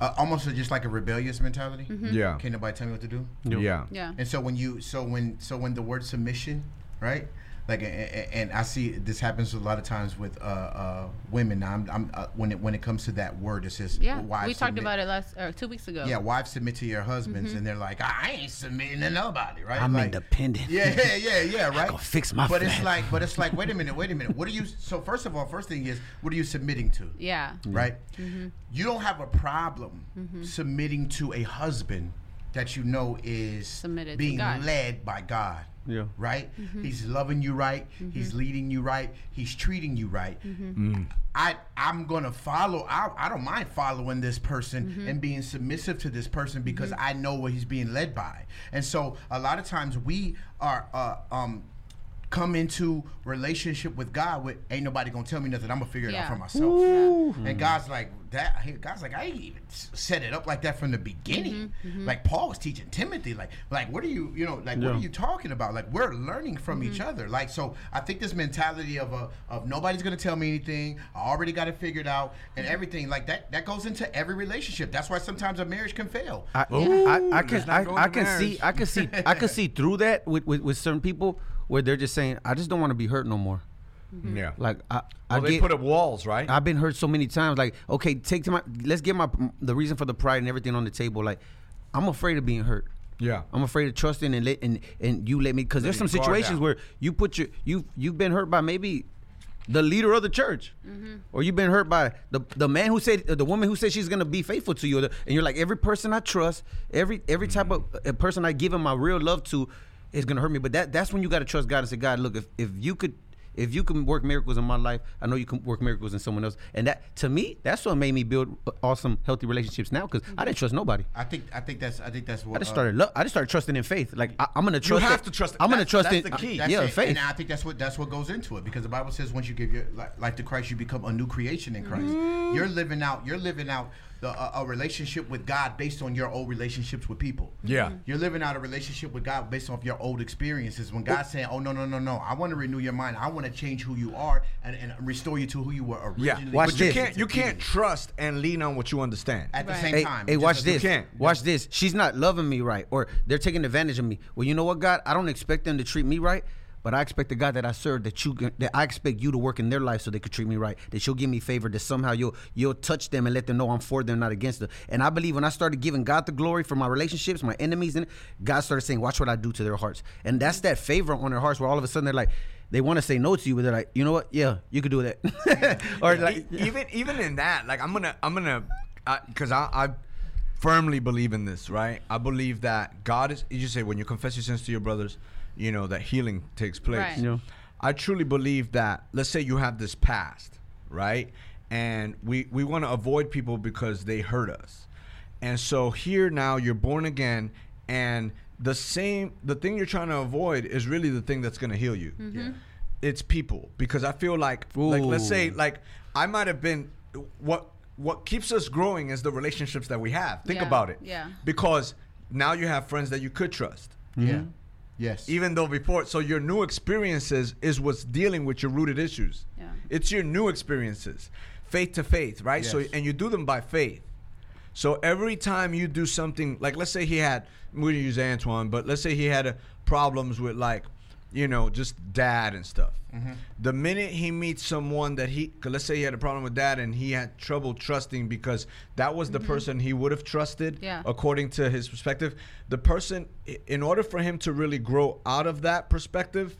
Speaker 4: uh, almost just like a rebellious mentality.
Speaker 1: Yeah.
Speaker 4: Can't nobody tell me what to do.
Speaker 3: Yep.
Speaker 1: Yeah.
Speaker 2: Yeah.
Speaker 4: And so when you so when so when the word submission, right? Like a- a- and I see this happens a lot of times with uh, uh, women. Now, I'm, I'm uh, when it when it comes to that word, it says
Speaker 2: Yeah.
Speaker 4: wives
Speaker 2: we talked
Speaker 4: submit-
Speaker 2: about it last or two weeks ago.
Speaker 4: Yeah, wives submit to your husbands,
Speaker 2: Mm-hmm.
Speaker 4: and they're like, I ain't submitting to nobody, right?
Speaker 3: I'm
Speaker 4: like,
Speaker 3: independent.
Speaker 4: Yeah, yeah, yeah, yeah, right.
Speaker 3: gonna fix my
Speaker 4: But it's like, but it's like, wait a minute, wait a minute. What are you? So first of all, first thing is, what are you submitting to?
Speaker 2: Yeah.
Speaker 4: Right.
Speaker 2: Mm-hmm.
Speaker 4: You don't have a problem submitting to a husband that you know is
Speaker 2: Submitted to
Speaker 4: being
Speaker 2: God.
Speaker 4: led by God.
Speaker 3: Yeah.
Speaker 4: Right.
Speaker 2: Mm-hmm.
Speaker 4: He's loving you right. He's leading you right. He's treating you right.
Speaker 2: Mm-hmm.
Speaker 4: I I'm gonna follow. I, I don't mind following this person
Speaker 2: Mm-hmm.
Speaker 4: and being submissive to this person because I know what he's being led by. And so a lot of times we are uh, um come into relationship with God with ain't nobody gonna tell me nothing. I'm gonna figure it out for myself. And mm. God's like that. he- God's like I ain't even set it up like that from the beginning. Mm-hmm. Mm-hmm. Like Paul was teaching Timothy. Like like what are you you know like what are you talking about? Like we're learning from each mm-hmm. other. Like so I think this mentality of a of nobody's gonna tell me anything. I already got it figured out and everything like that that goes into every relationship. That's why sometimes a marriage can fail.
Speaker 3: I,
Speaker 1: Ooh,
Speaker 3: I, I can I, I
Speaker 1: into
Speaker 3: can see. I can see I can see through that with, with, with certain people where they're just saying I just don't want to be hurt no more. Mm-hmm.
Speaker 1: Yeah.
Speaker 3: Like I I
Speaker 1: Well, they
Speaker 3: get,
Speaker 1: put up walls, right?
Speaker 3: I've been hurt so many times. Like okay, take to my let's get my the reason for the pride and everything on the table. Like I'm afraid of being hurt.
Speaker 1: yeah.
Speaker 3: I'm afraid of trusting and let and, and you let me because there's some
Speaker 1: Letting your guard
Speaker 3: situations where you put your you you've been hurt by maybe the leader of the church, mm-hmm. or you've been hurt by the the man who said the woman who said she's gonna be faithful to you, and you're like every person I trust, every every type mm-hmm. of a person I give him my real love to is gonna hurt me. But that that's when you got to trust God and say, God, look, if if you could. If you can work miracles in my life, I know you can work miracles in someone else. And that, to me, that's what made me build awesome, healthy relationships now. Because I didn't trust nobody.
Speaker 4: I think I think that's I think that's what
Speaker 3: I just
Speaker 4: uh,
Speaker 3: started. Lo- I just started trusting in faith. Like I, I'm gonna trust.
Speaker 1: You have
Speaker 3: it.
Speaker 1: to trust-
Speaker 3: I'm gonna trust
Speaker 1: that's
Speaker 3: in.
Speaker 1: the key.
Speaker 4: That's
Speaker 3: yeah,
Speaker 4: it.
Speaker 3: faith.
Speaker 4: And I think that's what that's what goes into it because the Bible says once you give your li- life to Christ, you become a new creation in Christ.
Speaker 3: Mm-hmm.
Speaker 4: You're living out. You're living out a, a relationship with God based on your old relationships with people.
Speaker 1: Yeah. Mm-hmm.
Speaker 4: You're living out a relationship with God based off your old experiences. When God's saying, "Oh no, no, no, no! I want to renew your mind. I want to change who you are and, and restore you to who you were originally. Yeah.
Speaker 3: Watch
Speaker 1: but you
Speaker 3: this.
Speaker 1: can't you can't trust and lean on what you understand.
Speaker 4: at the same
Speaker 3: Hey,
Speaker 4: time.
Speaker 3: hey, watch this.
Speaker 4: doesn't-
Speaker 1: can't.
Speaker 3: Watch this. She's not loving me right, or they're taking advantage of me. Well, you know what, God? I don't expect them to treat me right, But I expect the God that I serve that you that I expect you to work in their life so they could treat me right. That you'll give me favor. That somehow you'll you'll touch them and let them know I'm for them, not against them. And I believe when I started giving God the glory for my relationships, my enemies, and God started saying, "Watch what I do to their hearts." And that's that favor on their hearts where all of a sudden they're like. They want to say no to you, but they're like, you know what? Yeah, you could do that. or like,
Speaker 1: even even in that, like I'm gonna I'm gonna because I, I firmly believe in this, right? I believe that God is. You just say when you confess your sins to your brothers, you know that healing takes place.
Speaker 2: Right.
Speaker 3: Yeah.
Speaker 1: I truly believe that. Let's say you have this past, right? And we we want to avoid people because they hurt us, and so here now you're born again, and the same the thing you're trying to avoid is really the thing that's gonna heal you. Mm-hmm. It's people because I feel like like let's say like I might have been what what keeps us growing is the relationships that we have. Think
Speaker 2: Yeah,
Speaker 1: about it.
Speaker 2: yeah.
Speaker 1: Because now you have friends that you could trust mm-hmm.
Speaker 4: Yeah. Yes.
Speaker 1: even though before so your new experiences is what's dealing with your rooted issues.
Speaker 2: Yeah.
Speaker 1: it's your new experiences. Faith to faith right? So and you do them by faith. So every time you do something like let's say he had we gonna use antwoine but let's say he had uh, problems with like you know just dad and stuff
Speaker 4: Mm-hmm.
Speaker 1: the minute he meets someone that he 'cause let's say he had a problem with dad and he had trouble trusting because that was the person he would have trusted
Speaker 2: Yeah.
Speaker 1: according to his perspective the person in order for him to really grow out of that perspective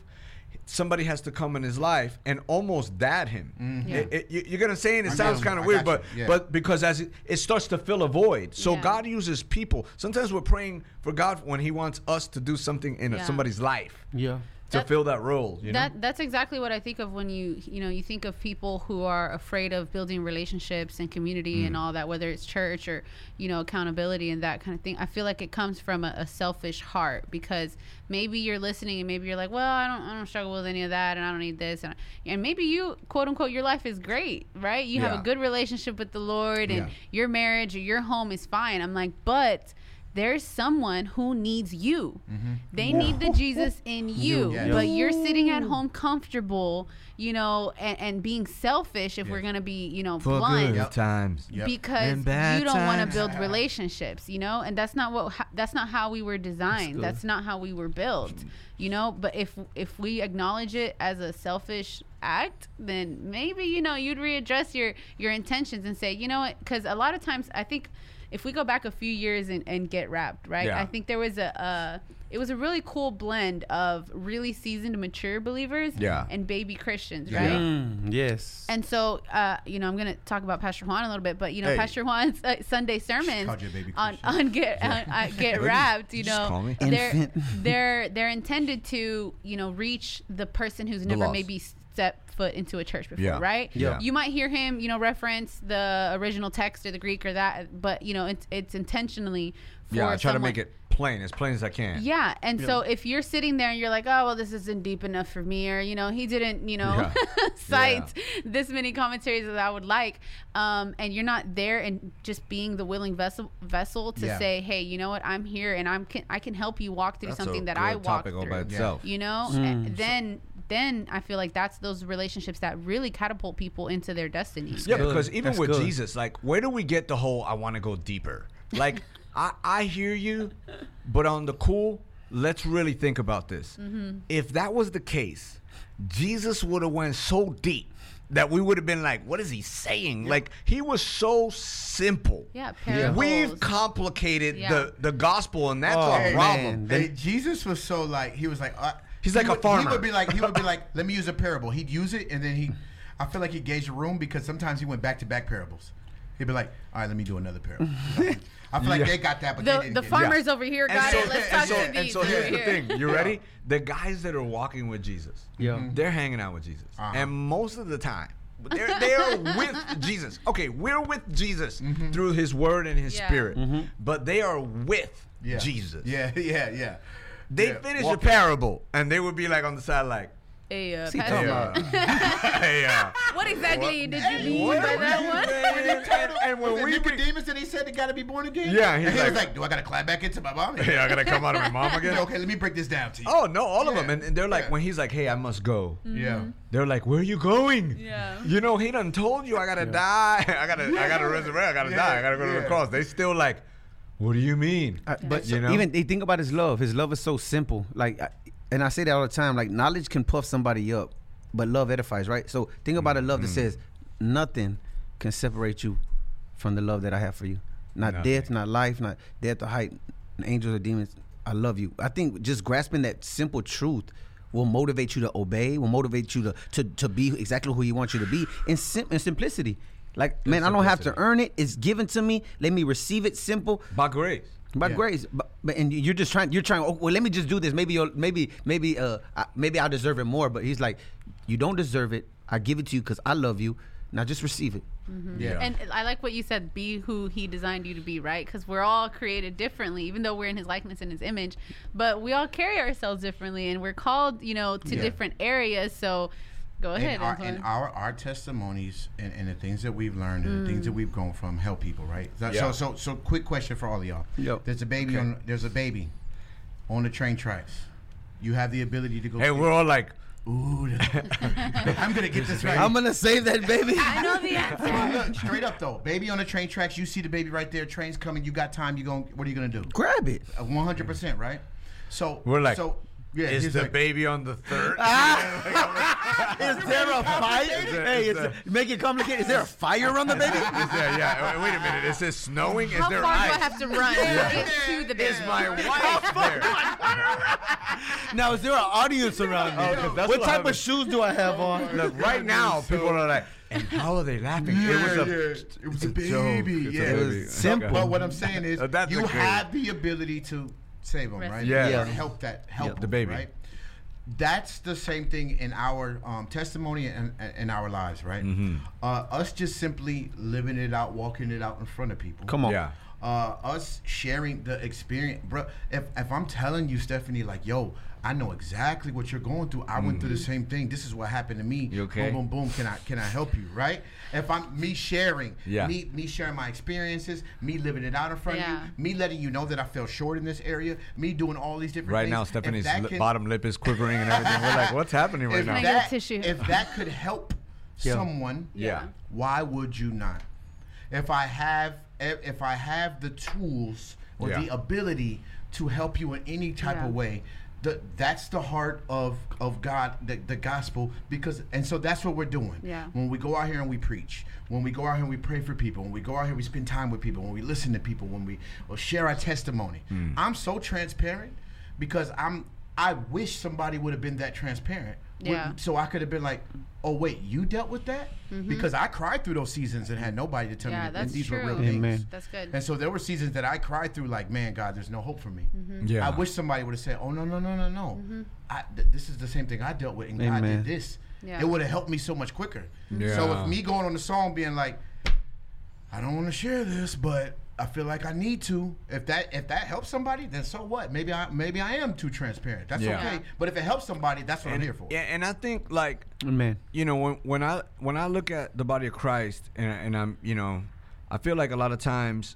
Speaker 1: somebody has to come in his life and almost dad him
Speaker 2: Yeah.
Speaker 1: It- it- you- you're gonna say it, it sounds kind of weird but.
Speaker 4: Yeah.
Speaker 1: but because as it, it starts to fill a void so
Speaker 2: Yeah.
Speaker 1: god uses people sometimes we're praying for god when he wants us to do something in a- somebody's life
Speaker 3: yeah.
Speaker 1: To
Speaker 2: That-
Speaker 1: fill that role you know?
Speaker 2: that that's exactly what I think of when you you know you think of people who are afraid of building relationships and community
Speaker 1: Mm.
Speaker 2: and all that whether it's church or you know accountability and that kind of thing. I feel like it comes from a, a selfish heart because maybe you're listening and maybe you're like well I don't I don't struggle with any of that and I don't need this. And and maybe you quote unquote your life is great right? You have a good relationship with the Lord and
Speaker 1: Yeah.
Speaker 2: your marriage or your home is fine. I'm like but there's someone who needs you. Mm-hmm. They need the Jesus in you,
Speaker 4: Yes.
Speaker 2: but you're sitting at home comfortable, you know, and, and being selfish if we're gonna be, you know,
Speaker 1: for
Speaker 2: blunt.
Speaker 1: good
Speaker 4: Yep.
Speaker 1: times
Speaker 4: Yep.
Speaker 2: Because
Speaker 1: bad
Speaker 2: you don't want to
Speaker 1: times.
Speaker 2: build relationships, you know, and that's not what ho- that's not how we were designed.
Speaker 3: good.
Speaker 2: That's not how we were built, mm-hmm. you know. But if if we acknowledge it as a selfish act, then maybe you know you'd readdress your your intentions and say, you know what? Because a lot of times I think if we go back a few years and, and get wrapped, right?
Speaker 1: Yeah.
Speaker 2: I think there was a, a it was a really cool blend of really seasoned, mature believers
Speaker 1: Yeah.
Speaker 2: and baby Christians,
Speaker 1: Yeah.
Speaker 2: right?
Speaker 3: Mm, yes.
Speaker 2: And so, uh, you know, I'm gonna talk about Pastor Juan a little bit, but you know,
Speaker 1: Hey.
Speaker 2: Pastor Juan's uh, Sunday sermons
Speaker 4: called you a baby
Speaker 2: on on get on, uh, get wrapped. You
Speaker 1: Just
Speaker 2: know,
Speaker 1: call me.
Speaker 2: they're they're they're intended to you know reach the person who's never
Speaker 1: lost.
Speaker 2: maybe stepped foot into a church before,
Speaker 1: Yeah.
Speaker 2: right?
Speaker 1: Yeah.
Speaker 2: You might hear him, you know, reference the original text or the Greek or that, but you know, it's it's intentionally for
Speaker 1: yeah i try to make it plain as plain as i can
Speaker 2: yeah, and so if you're sitting there and you're like, oh well, this isn't deep enough for me, or you know, he didn't, you know,
Speaker 1: Yeah.
Speaker 2: cite this many commentaries that I would like, um, and you're not there and just being the willing vessel vessel to
Speaker 4: Yeah.
Speaker 2: say, hey, you know what, I'm here and I'm can, I can help you walk through
Speaker 1: That's
Speaker 2: something
Speaker 1: a
Speaker 2: that
Speaker 1: good
Speaker 2: I walk
Speaker 1: topic all
Speaker 2: through.
Speaker 1: by itself
Speaker 2: You know, and then then I feel like that's those relationships that really catapult people into their destiny.
Speaker 1: Yeah,
Speaker 3: good.
Speaker 1: because even
Speaker 3: That's
Speaker 1: with
Speaker 3: good.
Speaker 1: Jesus, like, where do we get the whole "I want to go deeper"? Like, I I hear you, but on the cool, let's really think about this.
Speaker 2: Mm-hmm.
Speaker 1: If that was the case, Jesus would have went so deep that we would have been like, "What is he saying?" Like, he was so simple.
Speaker 2: Yeah, parables.
Speaker 1: We've complicated
Speaker 2: Yeah.
Speaker 1: the the gospel, and that's
Speaker 3: Oh,
Speaker 1: our
Speaker 3: man.
Speaker 1: problem.
Speaker 4: Hey, Jesus was so like he was like uh,
Speaker 1: He's
Speaker 4: he
Speaker 1: like a
Speaker 4: would- He would be like he would be like, let me use a parable. He'd use it and then he, I feel like he gauged the room because sometimes he went back to back parables. He'd be like, all right, let me do another parable. I feel like they got that, but they
Speaker 2: The,
Speaker 4: didn't
Speaker 2: the
Speaker 4: get it.
Speaker 2: farmers over here got it. Let's talk
Speaker 1: and so,
Speaker 2: to
Speaker 1: and so
Speaker 2: over
Speaker 1: here's the thing. You ready? The guys that are walking with Jesus,
Speaker 3: Yeah. Mm-hmm.
Speaker 1: they're hanging out with Jesus,
Speaker 4: Uh-huh.
Speaker 1: and most of the time, they're they're with Jesus. Okay, we're with Jesus mm-hmm. through His Word and His
Speaker 2: Yeah.
Speaker 1: Spirit, mm-hmm. but they are with
Speaker 4: Yeah.
Speaker 1: Jesus.
Speaker 4: Yeah, yeah, yeah.
Speaker 1: They
Speaker 4: Yeah,
Speaker 1: finish
Speaker 4: walking.
Speaker 1: the parable, and they would be like on the side, like,
Speaker 2: Hey, uh, Pastor,
Speaker 3: come
Speaker 1: "Hey, uh, hey, uh,
Speaker 2: what exactly did you
Speaker 4: Hey,
Speaker 2: mean
Speaker 4: what
Speaker 2: by that one?
Speaker 1: and, and, and when
Speaker 4: Was
Speaker 1: we read,
Speaker 4: Nicodemus that he said they got to be born again?
Speaker 1: Yeah, he's
Speaker 4: and he was
Speaker 1: like-
Speaker 4: like, do I got to climb back into my mom?
Speaker 1: hey, I gotta come out of my mom again.
Speaker 4: okay, let me break this down to you.
Speaker 1: Oh no, all of them, and, and they're like,
Speaker 4: Yeah.
Speaker 1: when he's like, "Hey, I must go,"
Speaker 4: yeah.
Speaker 1: They're like, "Where are you going?"
Speaker 2: Yeah.
Speaker 1: You know, he done told you I gotta die. I gotta, I gotta resurrect. I gotta
Speaker 4: Yeah,
Speaker 1: die. I gotta go to the cross. They still like, what do you mean?
Speaker 3: Uh, but
Speaker 1: You know?
Speaker 3: even they think about his love. His love is so simple. Like and I say that all the time. Like knowledge can puff somebody up, but love edifies, right? So think about a love
Speaker 1: Mm-hmm.
Speaker 3: that says nothing can separate you from the love that I have for you. Not
Speaker 1: Nothing.
Speaker 3: death, not life, not death or height, angels or demons. I love you. I think just grasping that simple truth will motivate you to obey, will motivate you to to, to be exactly who he wants you to be in, sim- in simplicity. Like, man, I don't have to earn it. It's given to me. Let me receive it simple
Speaker 1: By grace.
Speaker 3: by
Speaker 4: Yeah.
Speaker 3: grace. But, but and you're just trying. You're trying. Oh, well, let me just do this. Maybe you'll. Maybe maybe uh I, maybe I deserve it more. But he's like, you don't deserve it. I give it to you because I love you. Now just receive it.
Speaker 4: Yeah.
Speaker 2: And I like what you said. Be who He designed you to be, right? Because we're all created differently, even though we're in His likeness and His image. But we all carry ourselves differently, and we're called, you know, to
Speaker 4: Yeah.
Speaker 2: different areas. So, go ahead.
Speaker 4: and our, and our our testimonies and, and the things that we've learned and the things that mm. we've grown from help people, right? So
Speaker 1: Yeah.
Speaker 4: so, so so quick question for all of y'all.
Speaker 3: Yep.
Speaker 4: There's a baby on there's a baby on the train tracks. You have the ability to go.
Speaker 1: Hey, we're all like,
Speaker 4: Ooh, I'm gonna get this right.
Speaker 3: I'm gonna save that baby.
Speaker 2: I know the answer.
Speaker 4: Look, straight up though, baby on the train tracks. You see the baby right there. Train's coming. You got time. You going? What are you gonna do?
Speaker 3: Grab it.
Speaker 4: One hundred percent, right? So
Speaker 1: we're like,
Speaker 4: so yeah.
Speaker 1: is
Speaker 4: he's
Speaker 1: the
Speaker 4: like,
Speaker 1: baby on the third?
Speaker 3: Is there a fire?
Speaker 1: there-
Speaker 3: Hey,
Speaker 1: is
Speaker 3: it's make it complicated. Is there a fire on the baby?
Speaker 1: Is there, yeah. Wait a minute. Is it snowing?
Speaker 2: How
Speaker 1: is there
Speaker 2: far
Speaker 1: ice?
Speaker 2: do I have to run to get to the
Speaker 1: Is
Speaker 2: baby?
Speaker 1: my wife there?
Speaker 3: now, is there an audience around me?
Speaker 1: Oh, 'cause that's
Speaker 3: what
Speaker 1: what
Speaker 3: type of shoes do I have on?
Speaker 1: Look, right now, people are like, and how are they laughing?
Speaker 4: Yeah,
Speaker 1: it was a,
Speaker 4: yeah. It was
Speaker 1: it's
Speaker 4: a
Speaker 1: joke.
Speaker 4: baby,
Speaker 1: It's a
Speaker 4: yeah.
Speaker 3: It was
Speaker 1: baby.
Speaker 3: simple.
Speaker 4: But what I'm saying is, you have the ability to save them, right?
Speaker 1: Yeah.
Speaker 3: Yeah.
Speaker 4: help that help
Speaker 3: Yeah.
Speaker 1: The baby.
Speaker 4: right? That's the same thing in our um, testimony and in our lives, right?
Speaker 1: Mm-hmm.
Speaker 4: Uh, us just simply living it out, walking it out in front of people.
Speaker 3: Come on.
Speaker 1: Yeah.
Speaker 4: uh, us sharing the experience, bro. If if I'm telling you, Stephanie, like, yo, I know exactly what you're going through. I went through the same thing. This is what happened to me.
Speaker 1: Mm-hmm. You okay?
Speaker 4: Boom, boom, boom. Can I can I help you? Right? If I'm me sharing,
Speaker 1: Yeah.
Speaker 4: me me sharing my experiences, me living it out in front
Speaker 2: Yeah.
Speaker 4: of you, me letting you know that I fell short in this area, me doing all these different
Speaker 1: Right
Speaker 4: things.
Speaker 1: now, Stephanie's li-
Speaker 4: can-
Speaker 1: bottom lip is quivering and everything. We're like, what's happening right
Speaker 4: if
Speaker 1: now?
Speaker 2: Can I get a
Speaker 4: that,
Speaker 2: tissue?
Speaker 4: if that could help
Speaker 3: Yeah.
Speaker 4: someone,
Speaker 1: Yeah.
Speaker 4: why would you not? If I have if if I have the tools or
Speaker 1: Yeah.
Speaker 4: the ability to help you in any type
Speaker 2: Yeah.
Speaker 4: of way, the, that's the heart of of God, the, the gospel. Because and so that's what we're doing.
Speaker 2: Yeah.
Speaker 4: When we go out here and we preach, when we go out here and we pray for people, when we go out here we spend time with people, when we listen to people, when we or share our testimony.
Speaker 1: Hmm.
Speaker 4: I'm so transparent because I'm. I wish somebody would have been that transparent. With-
Speaker 2: Yeah.
Speaker 4: So I could have been like, "Oh wait, you dealt with that?" Because I cried through those seasons and had nobody to tell
Speaker 2: Mm-hmm. Yeah,
Speaker 4: me that
Speaker 2: that's
Speaker 4: these
Speaker 2: true.
Speaker 4: were real
Speaker 3: Amen.
Speaker 4: things.
Speaker 2: That's good.
Speaker 4: And so there were seasons that I cried through, like, man, God, there's no hope for me.
Speaker 1: Yeah.
Speaker 4: I wish somebody would have said, "Oh no, no, no, no, no,
Speaker 2: Mm-hmm.
Speaker 4: I, th- this is the same thing I dealt with, and God did this."
Speaker 2: Yeah.
Speaker 4: It would have helped me so much quicker. Yeah. So
Speaker 1: Yeah.
Speaker 4: if me going on the song being like, "I don't want to share this, but I feel like I need to," if that if that helps somebody, then so what? Maybe I maybe I am too transparent. That's
Speaker 1: Yeah.
Speaker 4: okay. But if it helps somebody, that's what I'm here for.
Speaker 1: yeah, and I think like
Speaker 3: Man.
Speaker 1: you know when when I when I look at the body of Christ and and I'm you know I feel like a lot of times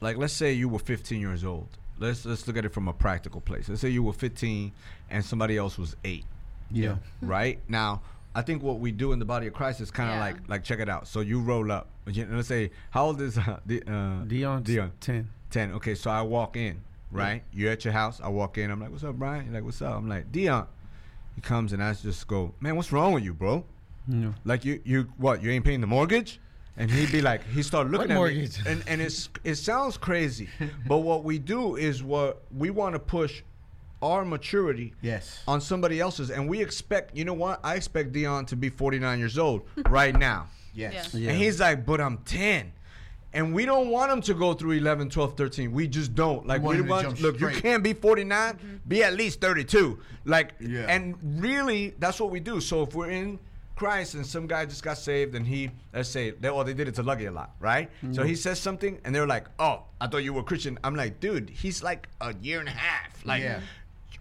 Speaker 1: like let's say you were 15 years old let's let's look at it from a practical place let's say you were 15 and somebody else was 8
Speaker 3: Yeah.
Speaker 1: right now I think what we do in the body of Christ is kind of
Speaker 2: Yeah.
Speaker 1: like like check it out so you roll up You know, let's say how old is uh, the, uh,
Speaker 3: Dion.
Speaker 1: Dion
Speaker 3: 10.
Speaker 1: 10 okay so I walk in right you're at your house I walk in I'm like what's up Bryann you're like what's up I'm like Dion he comes and I just go man what's wrong with you bro
Speaker 3: Yeah.
Speaker 1: like you, you what? You ain't paying the mortgage? And he'd be like, he started looking
Speaker 3: What
Speaker 1: at
Speaker 3: mortgage?
Speaker 1: me, and and it's it sounds crazy, but what we do is what we want to push our maturity
Speaker 4: Yes.
Speaker 1: on somebody else's, and we expect. You know what? I expect Dion to be 49 years old right now,
Speaker 4: Yes.
Speaker 3: Yeah.
Speaker 1: and he's like, but I'm 10. And we don't want him to go through 11, 12, 13. We just don't. Like,
Speaker 4: want
Speaker 1: we want,
Speaker 4: jump
Speaker 1: look, you can't be 49, mm-hmm. be at least 32. Like,
Speaker 4: Yeah.
Speaker 1: and really, that's what we do. So if we're in Christ and some guy just got saved and he, let's say, they, or they did it to Lucky a lot, right? So mm-hmm. he says something and they're like, oh, I thought you were Christian. I'm like, dude, he's like a year and a half. Like,
Speaker 4: Yeah.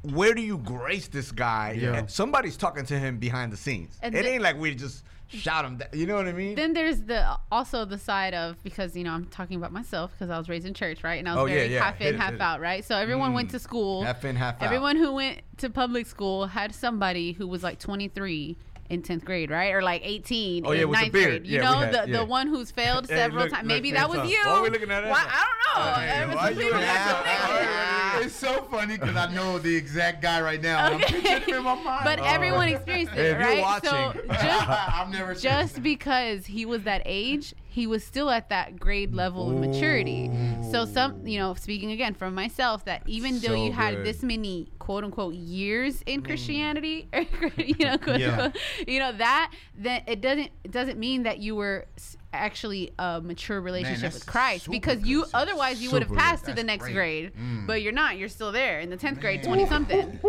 Speaker 1: Where do you grace this guy?
Speaker 3: Yeah.
Speaker 1: And somebody's talking to him behind the scenes.
Speaker 2: And
Speaker 1: it
Speaker 2: the-
Speaker 1: ain't like we just shot him. Down. You know what I mean?
Speaker 2: then there's the also the side of because you know I'm talking about myself because I was raised in church, right? And I was
Speaker 1: Oh,
Speaker 2: very
Speaker 1: yeah.
Speaker 2: half
Speaker 1: Hit
Speaker 2: in,
Speaker 1: it,
Speaker 2: half
Speaker 1: it.
Speaker 2: out, right? So everyone went
Speaker 1: Mm.
Speaker 2: to school.
Speaker 1: Half in, half out.
Speaker 2: Everyone who went to public school had somebody who was like 23 in 10th grade, right? Or like 18
Speaker 1: Oh, yeah,
Speaker 2: in
Speaker 1: with the
Speaker 2: ninth grade. You
Speaker 1: Yeah,
Speaker 2: know,
Speaker 1: had-
Speaker 2: the,
Speaker 1: yeah.
Speaker 2: the one who's failed several times. Maybe that was you.
Speaker 1: why are we looking at that?
Speaker 2: Why, I don't know.
Speaker 1: Hey,
Speaker 2: If it's
Speaker 1: why
Speaker 2: a
Speaker 1: you
Speaker 2: female,
Speaker 1: laughing?
Speaker 2: that's a nigga.
Speaker 1: Why
Speaker 4: It's so funny. because I know the exact guy right now. and I'm picturing him in my mind.
Speaker 2: But
Speaker 1: Oh.
Speaker 2: everyone experienced it,
Speaker 1: if you're
Speaker 2: right? So just
Speaker 4: I've never
Speaker 2: just because he was that age, he was still at that grade level of maturity. So some, you know, speaking again from myself, that even though
Speaker 1: So
Speaker 2: you had
Speaker 1: good.
Speaker 2: this many quote unquote years in mm. Christianity, or, you know, quote
Speaker 3: Yeah.
Speaker 2: unquote, you know that then it doesn't it doesn't mean that you were s- actually a mature relationship
Speaker 4: that's
Speaker 2: with Christ because
Speaker 4: good,
Speaker 2: you
Speaker 4: sis.
Speaker 2: otherwise you would have
Speaker 1: Super good.
Speaker 2: passed to the next
Speaker 4: great.
Speaker 2: grade,
Speaker 4: Mm.
Speaker 2: but you're not. You're still there in the tenth grade, twenty something,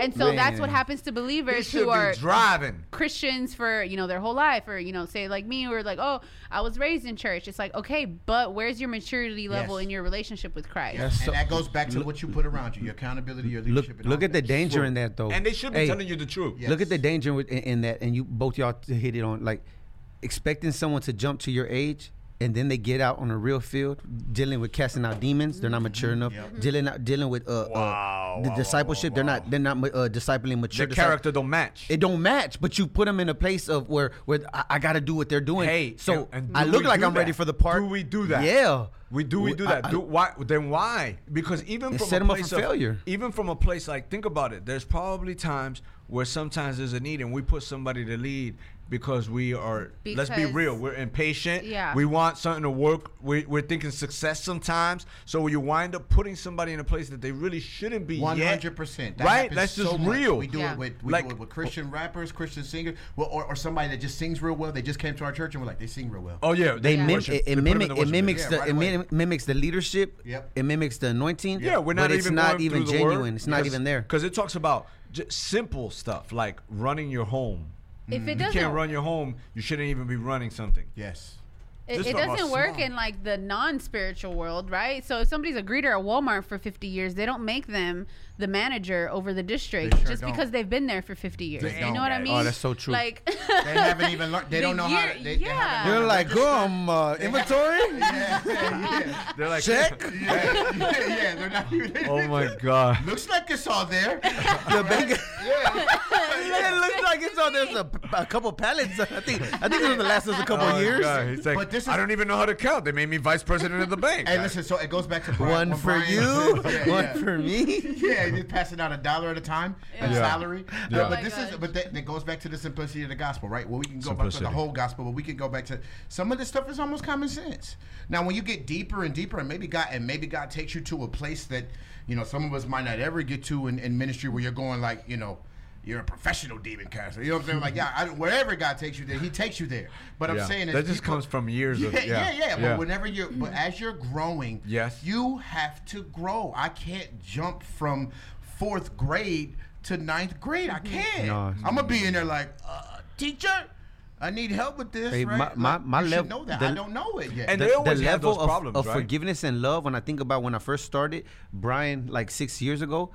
Speaker 2: and so that's what happens to believers who are
Speaker 1: driving.
Speaker 2: Christians for you know their whole life, or you know, say like me, or like, oh, I was raised in church. It's like, okay, but where's your maturity level
Speaker 4: Yes.
Speaker 2: in your relationship with Christ?
Speaker 3: Yes.
Speaker 4: And
Speaker 3: So-
Speaker 4: that goes back to what you put around you, your accountability, your
Speaker 3: Look,
Speaker 4: leadership. and
Speaker 3: look
Speaker 4: all
Speaker 3: at the
Speaker 4: that.
Speaker 3: danger in that though.
Speaker 1: And they should be
Speaker 3: Hey,
Speaker 1: telling you the truth.
Speaker 4: Yeah.
Speaker 3: Look at the danger in, in that, and you both y'all hit it on like expecting someone to jump to your age. And then they get out on a real field, dealing with casting out demons. They're not mature enough.
Speaker 4: Yep.
Speaker 3: Dealing out, dealing with uh,
Speaker 1: Wow,
Speaker 3: uh the
Speaker 1: wow,
Speaker 3: discipleship.
Speaker 1: wow,
Speaker 3: They're not. They're not uh, discipling mature.
Speaker 1: The character don't match.
Speaker 3: It don't match, but you put them in a place of where where I, I got to do what they're doing.
Speaker 1: Hey,
Speaker 3: so
Speaker 1: and- and
Speaker 3: I look like I'm ready for the part.
Speaker 1: Do we do that?
Speaker 3: Yeah,
Speaker 1: We do we do that?
Speaker 3: I- I-
Speaker 1: do why then why? Because even from
Speaker 3: set
Speaker 1: a
Speaker 3: 'em up
Speaker 1: place
Speaker 3: for
Speaker 1: of-
Speaker 3: failure.
Speaker 1: even from a place like think about it. There's probably times where sometimes there's a need and we put somebody to lead because we are let's be real, we're impatient.
Speaker 2: Yeah.
Speaker 1: We want something to work. We, we're thinking success sometimes. So you wind up putting somebody in a place that they really shouldn't be
Speaker 4: hundred percent.
Speaker 1: Right? That's just real.
Speaker 4: We do
Speaker 2: Yeah.
Speaker 4: it with we
Speaker 1: Like-
Speaker 4: do it with Christian rappers, Christian singers, well, or, or somebody that just sings real well. They just came to our church and we're like, they sing real well.
Speaker 1: Oh yeah,
Speaker 3: they
Speaker 2: Yeah.
Speaker 3: mim-
Speaker 1: worship.
Speaker 3: it, it,
Speaker 1: put 'em
Speaker 3: mimic,
Speaker 1: the
Speaker 3: it
Speaker 1: worship
Speaker 3: mimics
Speaker 4: Yeah,
Speaker 3: the
Speaker 4: right
Speaker 3: it
Speaker 4: away.
Speaker 3: mimics the leadership.
Speaker 4: Yep.
Speaker 3: It mimics the anointing.
Speaker 1: Yeah, we're not
Speaker 3: but it's
Speaker 1: even
Speaker 3: not even genuine. It's not even there.
Speaker 1: because it talks about j- simple stuff like running your home.
Speaker 2: If it
Speaker 1: You
Speaker 2: doesn't, you
Speaker 1: can't run your home. You shouldn't even be running something.
Speaker 4: Yes.
Speaker 2: it, it doesn't work in like the non-spiritual world, right? So if somebody's a greeter at Walmart for 50 years, they don't make them the manager over the district
Speaker 4: sure
Speaker 2: just
Speaker 4: don't.
Speaker 2: because they've been there for 50 years.
Speaker 4: They
Speaker 2: you know what I mean?
Speaker 3: Oh, that's so true.
Speaker 2: Like
Speaker 4: They haven't even learned. They
Speaker 2: The
Speaker 4: don't know how. To, they,
Speaker 2: yeah.
Speaker 4: they haven't
Speaker 3: You're like,
Speaker 4: to register.
Speaker 3: um, uh, inventory.
Speaker 4: Yeah, yeah,
Speaker 1: They're like,
Speaker 3: Check.
Speaker 4: yeah, yeah, yeah, They're not even.
Speaker 1: oh my god.
Speaker 4: Looks like it's all there.
Speaker 3: The big-
Speaker 4: yeah.
Speaker 3: it looks like it's on. There's a, a couple pallets. I think. I think it was the last us a couple
Speaker 1: Oh,
Speaker 3: years.
Speaker 1: God. He's like,
Speaker 4: But this is-
Speaker 1: I don't even know how to count. They made me vice president of the bank.
Speaker 4: Hey, listen. So it goes back to Bryann,
Speaker 3: One for
Speaker 4: Bryann
Speaker 3: you, one for me.
Speaker 4: Yeah, just passing out a dollar at a time, a
Speaker 2: Yeah.
Speaker 4: salary.
Speaker 1: Yeah.
Speaker 4: No,
Speaker 1: Oh
Speaker 4: but
Speaker 2: my
Speaker 4: this is, but that, that goes back to the simplicity of the gospel, right? Well, we can go back to the whole gospel, but we can go back to some of this stuff is almost common sense. Now, when you get deeper and deeper, and maybe God, and maybe God takes you to a place that, you know, some of us might not ever get to in, in ministry, where you're going like, you know. You're a professional demon caster. You know what I'm saying? Like, yeah, I, wherever God takes you there, He takes you there. But I'm saying
Speaker 1: that just
Speaker 4: people-
Speaker 1: comes from years
Speaker 4: yeah,
Speaker 1: of
Speaker 4: yeah, yeah, But
Speaker 1: yeah.
Speaker 4: whenever you're, but as you're growing,
Speaker 1: Yes.
Speaker 4: you have to grow. I can't jump from fourth grade to ninth grade. I can't.
Speaker 3: No.
Speaker 4: I'm gonna be in there like, uh, teacher, I need help with this.
Speaker 3: Hey,
Speaker 4: right?
Speaker 3: my- my-
Speaker 4: Like,
Speaker 3: my
Speaker 4: you should know that.
Speaker 3: the-
Speaker 4: I don't know it yet.
Speaker 1: And
Speaker 3: the,
Speaker 1: they always
Speaker 3: the
Speaker 1: have
Speaker 3: level
Speaker 1: those
Speaker 3: of,
Speaker 1: problems,
Speaker 3: of
Speaker 1: right?
Speaker 3: forgiveness and love when i think about when i first started bryann like six years ago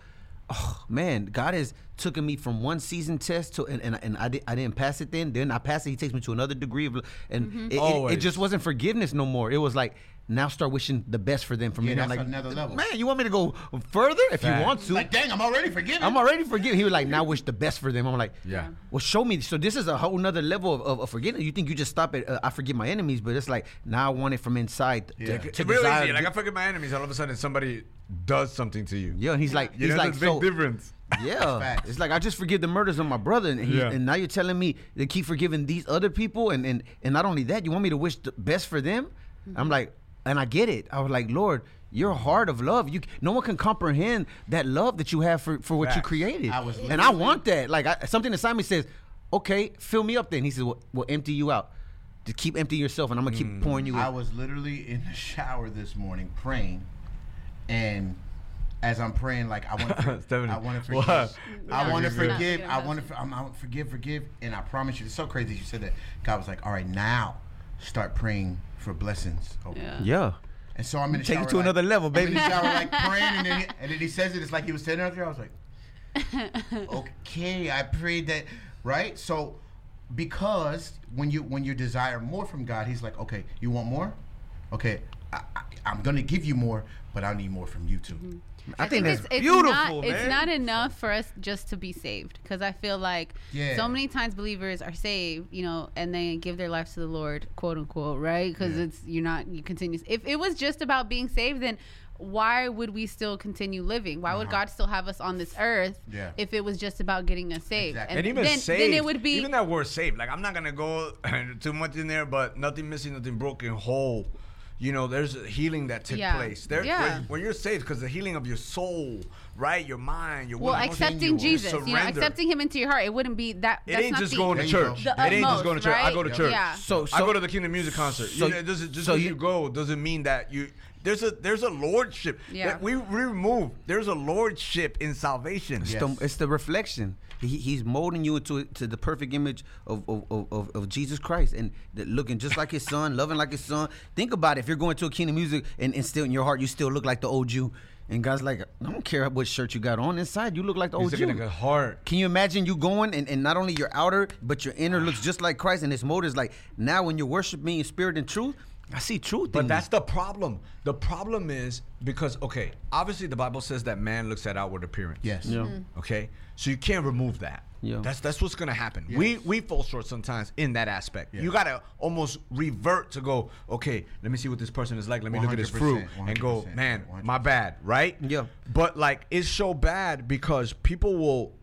Speaker 3: oh man god has taken me from one season test to and, and, and I, did, I didn't pass it then. Then i passed it. He takes me to another degree of and
Speaker 2: Mm-hmm.
Speaker 3: it, it, it just wasn't forgiveness no more. It was like now start wishing the best for them from
Speaker 4: Yeah,
Speaker 3: here on.
Speaker 4: that's
Speaker 3: like
Speaker 4: another level.
Speaker 3: man you want me to go further if
Speaker 1: Fact.
Speaker 3: you want to
Speaker 4: like, dang, I'm already forgiving.
Speaker 3: I'm already forgiving. He was like, now wish the best for them. I'm like,
Speaker 1: Yeah.
Speaker 3: Well, show me. So this is a whole nother level of, of, of forgiveness. You think you just stop at uh, I forgive my enemies, but it's like now I want it from inside. to-
Speaker 4: Yeah.
Speaker 3: To,
Speaker 1: It's really easy. Like I forget my enemies. All of a sudden, somebody does something to you.
Speaker 3: yeah, and he's like,
Speaker 1: You
Speaker 3: he's
Speaker 1: know,
Speaker 3: like,
Speaker 1: there's a big
Speaker 3: so
Speaker 1: difference.
Speaker 3: yeah.
Speaker 4: Facts.
Speaker 3: It's like I just forgive the murders of my brother, and, he,
Speaker 1: Yeah.
Speaker 3: and now you're telling me to keep forgiving these other people, and and and not only that, you want me to wish the best for them. I'm like, and I get it. I was like, Lord. Your heart of love, you no one can comprehend that love that you have for, for what you created,
Speaker 4: I was
Speaker 3: and I want that. Like I, something inside me says, "Okay, fill me up." Then he says, "Well, we'll empty you out. Just keep emptying yourself, and I'm gonna
Speaker 1: Mm.
Speaker 3: keep pouring you
Speaker 4: I
Speaker 3: in."
Speaker 4: was literally in the shower this morning praying, and as I'm praying, like I want to,
Speaker 1: Stephanie,
Speaker 4: I want to forgive,
Speaker 1: what?
Speaker 4: I want to forgive, I
Speaker 2: gonna
Speaker 4: want to, I'm, I'm forgive, forgive, and I promise you, it's so crazy you said that. God was like, all right, now start praying for blessings. over
Speaker 2: Yeah.
Speaker 3: yeah,
Speaker 4: And so I'm in the
Speaker 3: Take it to
Speaker 4: like-
Speaker 3: another level,
Speaker 4: I'm
Speaker 3: baby.
Speaker 4: in the shower, like praying, and then, he, and then he says it. It's like he was standing out there. I was like, okay, I prayed that, right? So, because when you when you desire more from God, He's like, okay, you want more? Okay, I, I, I'm gonna give you more, but I need more from you too. Mm-hmm.
Speaker 3: I, think, that's
Speaker 2: it's, it's
Speaker 3: beautiful,
Speaker 2: not,
Speaker 3: man.
Speaker 2: It's not enough for us just to be saved because I feel like
Speaker 4: Yeah.
Speaker 2: so many times believers are saved, you know, and they give their lives to the Lord, quote unquote, right? Because
Speaker 4: Yeah.
Speaker 2: it's you're not you continue. If it was just about being saved, then why would we still continue living? Why would uh-huh. God still have us on this earth
Speaker 4: Yeah.
Speaker 2: if it was just about getting us saved?
Speaker 4: Exactly.
Speaker 1: and even
Speaker 2: then,
Speaker 1: saved,
Speaker 2: then it would be
Speaker 1: even that word saved. Like I'm not gonna go too much in there, but nothing missing, nothing broken, whole. You know, there's a healing that took
Speaker 2: Yeah.
Speaker 1: place. There,
Speaker 2: Yeah.
Speaker 1: when, when you're saved, because the healing of your soul, right, your mind, your will,
Speaker 2: well,
Speaker 1: emotions,
Speaker 2: accepting
Speaker 1: you
Speaker 2: Jesus, you know, accepting Him into your heart. It wouldn't be that.
Speaker 1: It
Speaker 2: that's
Speaker 1: ain't
Speaker 2: not
Speaker 1: just
Speaker 2: the,
Speaker 1: going to church.
Speaker 4: go.
Speaker 2: The
Speaker 1: it ain't just going to church. I go to church.
Speaker 2: Yeah.
Speaker 3: So,
Speaker 1: I go to the Kingdom Music concert.
Speaker 3: so
Speaker 1: you know, does it, just
Speaker 3: so
Speaker 1: because
Speaker 3: you-
Speaker 1: you go doesn't mean that you. There's a there's a lordship.
Speaker 2: Yeah.
Speaker 1: That we remove. There's a lordship in salvation.
Speaker 3: It's, the, it's the reflection. He, he's molding you into to the perfect image of of, of, of, Jesus Christ and looking just like his son, loving like his son. Think about it. If you're going to a Kingdom Music and, and still in your heart you still look like the old Jew, and God's like, I don't care what shirt you got on inside, you look like the old
Speaker 1: He's
Speaker 3: Jew.
Speaker 1: at heart.
Speaker 3: Can you imagine you going and, and not only your outer, but your inner looks just like Christ, and his motive is like now when you worship me in spirit and truth, I see truth.
Speaker 1: But
Speaker 3: in
Speaker 1: that's
Speaker 3: you.
Speaker 1: the problem. The problem is because okay, obviously the Bible says that man looks at outward appearance.
Speaker 4: Yes.
Speaker 3: Yeah.
Speaker 2: Mm-hmm.
Speaker 1: Okay, so you can't remove that.
Speaker 3: Yeah.
Speaker 1: That's that's what's gonna happen. We
Speaker 4: Yes.
Speaker 1: we fall short sometimes in that aspect.
Speaker 4: Yeah.
Speaker 1: You gotta almost revert to go. Okay, let me see what this person is like. Let me look at his fruit and go. Man,
Speaker 4: 100%.
Speaker 1: my bad. Right.
Speaker 3: Yeah.
Speaker 1: But like it's so bad because people will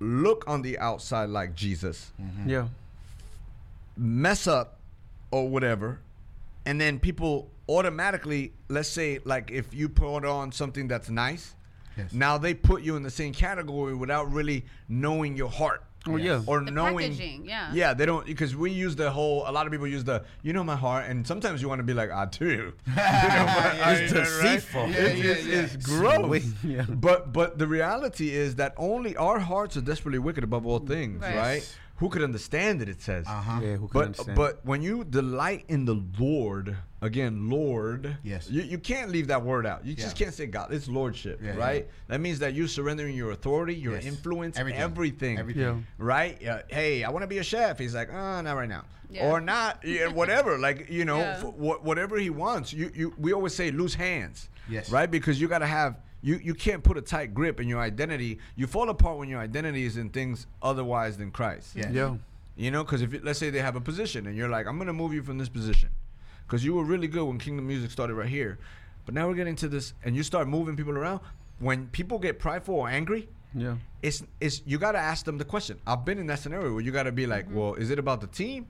Speaker 1: look on the outside like Jesus
Speaker 3: yeah.
Speaker 1: mess up or whatever, and then people automatically, let's say, like if you put on something that's nice,
Speaker 4: Yes.
Speaker 1: now they put you in the same category without really knowing your heart.
Speaker 3: Oh, yeah.
Speaker 1: Or
Speaker 2: The
Speaker 1: knowing,
Speaker 2: packaging, yeah.
Speaker 1: yeah, they don't because we use the whole. A lot of people use the, you know, my heart, and sometimes you want to be like, I do. You know, but I-
Speaker 3: It's
Speaker 1: right?
Speaker 3: deceitful.
Speaker 4: Yeah,
Speaker 1: It's,
Speaker 4: yeah,
Speaker 1: it's,
Speaker 4: yeah.
Speaker 1: it's gross.
Speaker 3: Yeah.
Speaker 1: But but the reality is that only our hearts are desperately wicked above all things,
Speaker 2: Right.
Speaker 1: right? Who could understand it? It says.
Speaker 4: Uh huh.
Speaker 3: Yeah, who can
Speaker 1: But
Speaker 3: understand?
Speaker 1: but when you delight in the Lord, again, Lord,
Speaker 4: Yes.
Speaker 1: you, you can't leave that word out. You just can't say God. It's lordship,
Speaker 4: Yeah,
Speaker 1: right?
Speaker 4: yeah.
Speaker 1: That means that you're surrendering your authority, your
Speaker 4: Yes.
Speaker 1: influence,
Speaker 4: Everything.
Speaker 1: everything,
Speaker 4: Everything.
Speaker 3: Yeah.
Speaker 1: right? Uh, hey, I want to be a chef. He's like, oh, not right now,
Speaker 2: Yeah.
Speaker 1: or not, yeah, whatever. like you know,
Speaker 2: Yeah.
Speaker 1: f- wha- whatever he wants. You you. We always say loose hands,
Speaker 4: Yes.
Speaker 1: right? Because you got to have. You, you can't put a tight grip in your identity. You fall apart when your identity is in things otherwise than Christ.
Speaker 4: Yes.
Speaker 3: yeah.
Speaker 1: You know, because if you, let's say they have a position and you're like, I'm gonna move you from this position, because you were really good when Kingdom Music started right here, but now we're getting to this, and you start moving people around. When people get prideful or angry,
Speaker 3: Yeah.
Speaker 1: it's it's you gotta ask them the question. I've been in that scenario where you gotta be like, mm-hmm. well, is it about the team,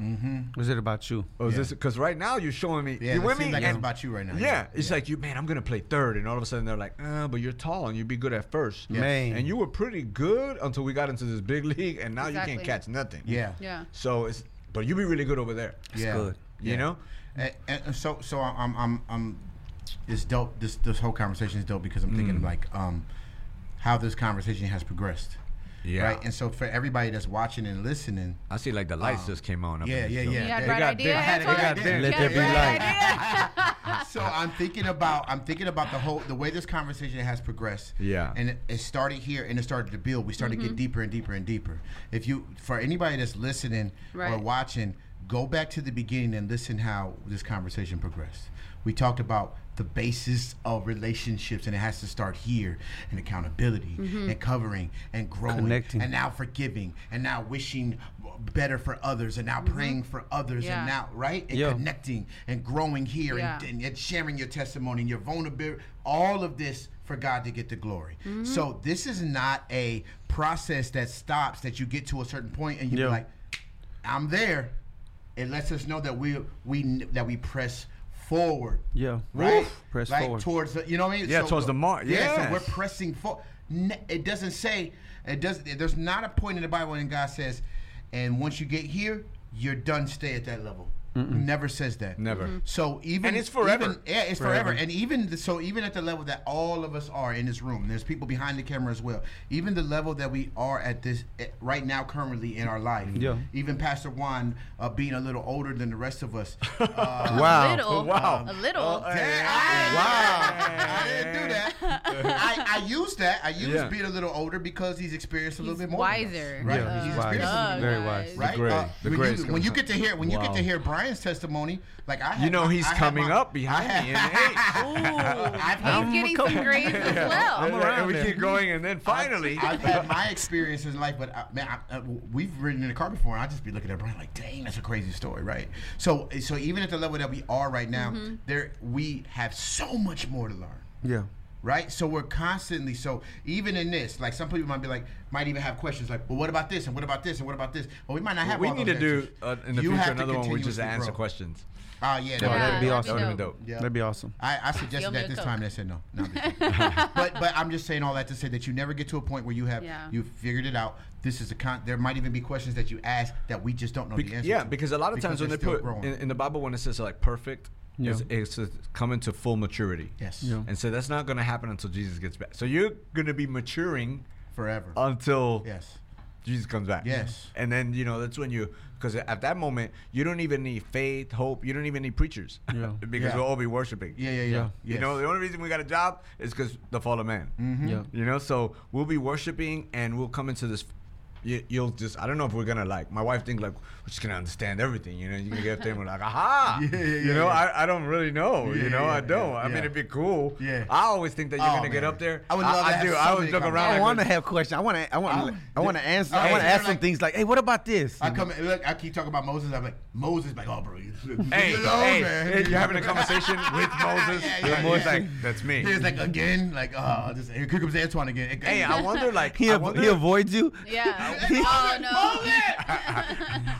Speaker 4: Mm-hmm.
Speaker 3: Was it about you?
Speaker 1: or is
Speaker 4: Yeah.
Speaker 1: this because right now you're showing me,
Speaker 4: Yeah.
Speaker 1: you
Speaker 4: it
Speaker 1: with me?
Speaker 4: seems like it's about you right now.
Speaker 1: yeah, it's like you, man. I'm gonna play third, and all of a sudden they're like, uh, but you're tall and you'd be good at first.
Speaker 4: Yes.
Speaker 3: Man.
Speaker 1: And you were pretty good until we got into this big league, and now you can't catch nothing.
Speaker 4: Yeah.
Speaker 2: Yeah.
Speaker 1: So it's, but you'd be really good over there.
Speaker 4: yeah.
Speaker 3: good.
Speaker 1: You
Speaker 4: Yeah.
Speaker 1: know.
Speaker 4: And, and so so I'm I'm I'm it's dope. This this whole conversation is dope because I'm thinking
Speaker 1: Mm.
Speaker 4: like um how this conversation has progressed.
Speaker 1: Yeah.
Speaker 4: Right. And so for everybody that's watching and listening,
Speaker 1: I see like the lights
Speaker 4: Um,
Speaker 1: just came on. Up
Speaker 4: yeah,
Speaker 1: in
Speaker 4: yeah, yeah.
Speaker 2: You had
Speaker 4: They
Speaker 2: bright
Speaker 1: got
Speaker 2: idea.
Speaker 1: dim.
Speaker 4: They got dim.
Speaker 2: You
Speaker 3: Let there be light.
Speaker 4: so I'm thinking about I'm thinking about the whole the way this conversation has progressed.
Speaker 1: Yeah.
Speaker 4: And it, it started here and it started to build. We started to get deeper and deeper and deeper. If you for anybody that's listening or watching, go back to the beginning and listen how this conversation progressed. We talked about the basis of relationships and it has to start here and accountability mm-hmm. and covering and growing
Speaker 3: Connecting.
Speaker 4: and now forgiving and now wishing better for others and now mm-hmm. praying for others
Speaker 2: Yeah.
Speaker 4: and now right and
Speaker 3: Yeah.
Speaker 4: connecting and growing here
Speaker 2: Yeah.
Speaker 4: and, and, and sharing your testimony and your vulnerability all of this for god to get the glory mm-hmm. so this is not a process that stops that you get to a certain point and you're
Speaker 3: Yeah.
Speaker 4: like i'm there it lets us know that we we that we press forward
Speaker 3: Yeah.
Speaker 4: right?
Speaker 3: Press
Speaker 4: like
Speaker 3: forward.
Speaker 4: towards the, you know what I mean?
Speaker 1: Yeah, towards the mark.
Speaker 4: Yeah, so we're pressing forward. It doesn't say it does. There's not a point in the Bible when God says, "And once you get here, you're done. Stay at that level." Never says that.
Speaker 1: Never. Mhm.
Speaker 4: So even
Speaker 1: And it's forever.
Speaker 4: even- yeah, it's forever.
Speaker 3: Forever.
Speaker 4: And even the, so, even at the level that all of us are in this room, there's people behind the camera as well. Even the level that we are at this at, right now, currently in our life.
Speaker 3: Yeah.
Speaker 4: Even Pastor Juan uh, being a little older than the rest of us. Uh,
Speaker 3: Wow.
Speaker 2: A little.
Speaker 1: Wow.
Speaker 2: A little.
Speaker 4: Damn, I,
Speaker 1: Wow.
Speaker 4: I didn't do that. I, I used that. I used
Speaker 1: Yeah.
Speaker 4: being a little older because he's experienced a little
Speaker 2: He's
Speaker 4: bit more. than us,
Speaker 2: wiser.
Speaker 4: right?
Speaker 3: Yeah,
Speaker 4: he's
Speaker 3: he's wise.
Speaker 4: experienced a little
Speaker 2: Duh,
Speaker 4: bit
Speaker 3: Very wise.
Speaker 2: guys.
Speaker 4: Right?
Speaker 1: gray-
Speaker 4: Uh,
Speaker 1: the
Speaker 4: when, you, when you get to hear when you get to hear Bryann Bryann's testimony. Like I, had
Speaker 1: You know he's
Speaker 4: I had
Speaker 1: coming
Speaker 4: my-
Speaker 1: up behind
Speaker 4: I
Speaker 1: me. And hey,
Speaker 4: I've
Speaker 2: He's
Speaker 4: had-
Speaker 2: getting some grades as well.
Speaker 3: I'm
Speaker 1: and we
Speaker 3: there.
Speaker 1: keep going, and then finally,
Speaker 4: I've had my experiences in life, but I, man, I, I, we've ridden in the car before, and I just be looking at Bryann like, "Dang, that's a crazy story, right?" So, so even at the level that we are right now,
Speaker 2: Mm-hmm.
Speaker 4: there we have so much more to learn,
Speaker 3: Yeah.
Speaker 4: Right? So we're constantly so even in this, like some people might be like, might even have questions like, "Well, what about this? And what about this? And what about this?" Well, we might not have.
Speaker 1: we
Speaker 4: all
Speaker 1: need to
Speaker 4: those
Speaker 1: do uh, in the
Speaker 4: You
Speaker 1: future another one where we just answer
Speaker 4: grow.
Speaker 1: questions.
Speaker 4: Ah, yeah, that
Speaker 3: Yeah,
Speaker 4: would-
Speaker 3: that'd be
Speaker 2: that'd
Speaker 3: awesome.
Speaker 1: That would have been dope.
Speaker 4: Yeah.
Speaker 3: That'd be awesome.
Speaker 4: I, I suggested that this
Speaker 2: Coke.
Speaker 4: time. They said no. no I'm just kidding. but but I'm just saying all that to say that you never get to a point where you have
Speaker 2: Yeah.
Speaker 4: you figured it out. This is a con. There might even be questions that you ask that we just don't know
Speaker 1: Be-
Speaker 4: the answer. To.
Speaker 1: Yeah,
Speaker 4: to
Speaker 1: because a lot of times when they put
Speaker 4: still growing.
Speaker 1: in, in the Bible when it says like perfect,
Speaker 3: Yeah.
Speaker 1: it's, it's coming to full maturity.
Speaker 4: yes,
Speaker 3: Yeah.
Speaker 1: And so that's not going to happen until Jesus gets back. So you're going to be maturing
Speaker 4: forever.
Speaker 1: until
Speaker 4: yes,
Speaker 1: Jesus comes back.
Speaker 4: Yes.
Speaker 1: And then, you know, that's when you, because at that moment, you don't even need faith, hope. You don't even need preachers.
Speaker 3: Yeah.
Speaker 1: because
Speaker 4: Yeah.
Speaker 1: we'll all be worshiping.
Speaker 4: yeah, yeah, yeah.
Speaker 3: Yeah.
Speaker 1: You know, the only reason we got a job is because the fall of man.
Speaker 4: Mm-hmm.
Speaker 3: Yeah.
Speaker 1: You know, so we'll be worshiping and we'll come into this. You, you'll just, I don't know if we're gonna like, my wife thinks like, we're just gonna understand everything, you know, you're gonna get up there and we're like, aha!
Speaker 4: Yeah, yeah,
Speaker 1: you know,
Speaker 4: yeah.
Speaker 1: I, I don't really know,
Speaker 4: Yeah,
Speaker 1: you know,
Speaker 4: yeah,
Speaker 1: I don't.
Speaker 4: yeah,
Speaker 1: I mean,
Speaker 4: yeah.
Speaker 1: it'd be cool.
Speaker 4: Yeah.
Speaker 1: I always think that you're
Speaker 4: Oh,
Speaker 1: gonna get up there.
Speaker 4: I would love to
Speaker 1: I,
Speaker 4: have
Speaker 1: do.
Speaker 4: so
Speaker 1: I always
Speaker 4: many
Speaker 1: look around.
Speaker 3: I
Speaker 1: like,
Speaker 3: want to have questions. I want to. I want.
Speaker 4: I'm-
Speaker 3: to. I want to answer.
Speaker 4: Hey,
Speaker 3: I want to
Speaker 4: you're
Speaker 3: ask some
Speaker 4: like-
Speaker 3: things like, "Hey, what about this?"
Speaker 4: I come look. I keep talking about Moses. I'm like Moses, like oh bro, you,
Speaker 1: Hey,
Speaker 4: you know,
Speaker 1: hey,
Speaker 4: man.
Speaker 1: hey, you're having a conversation with Moses.
Speaker 4: Yeah, yeah,
Speaker 1: Moses like, that's me.
Speaker 4: He's like again, like oh, just here comes Antwoine again.
Speaker 1: Hey, I wonder, like,
Speaker 3: He,
Speaker 1: I
Speaker 3: av-
Speaker 1: wonder,
Speaker 3: he avoids you.
Speaker 2: Yeah. oh no.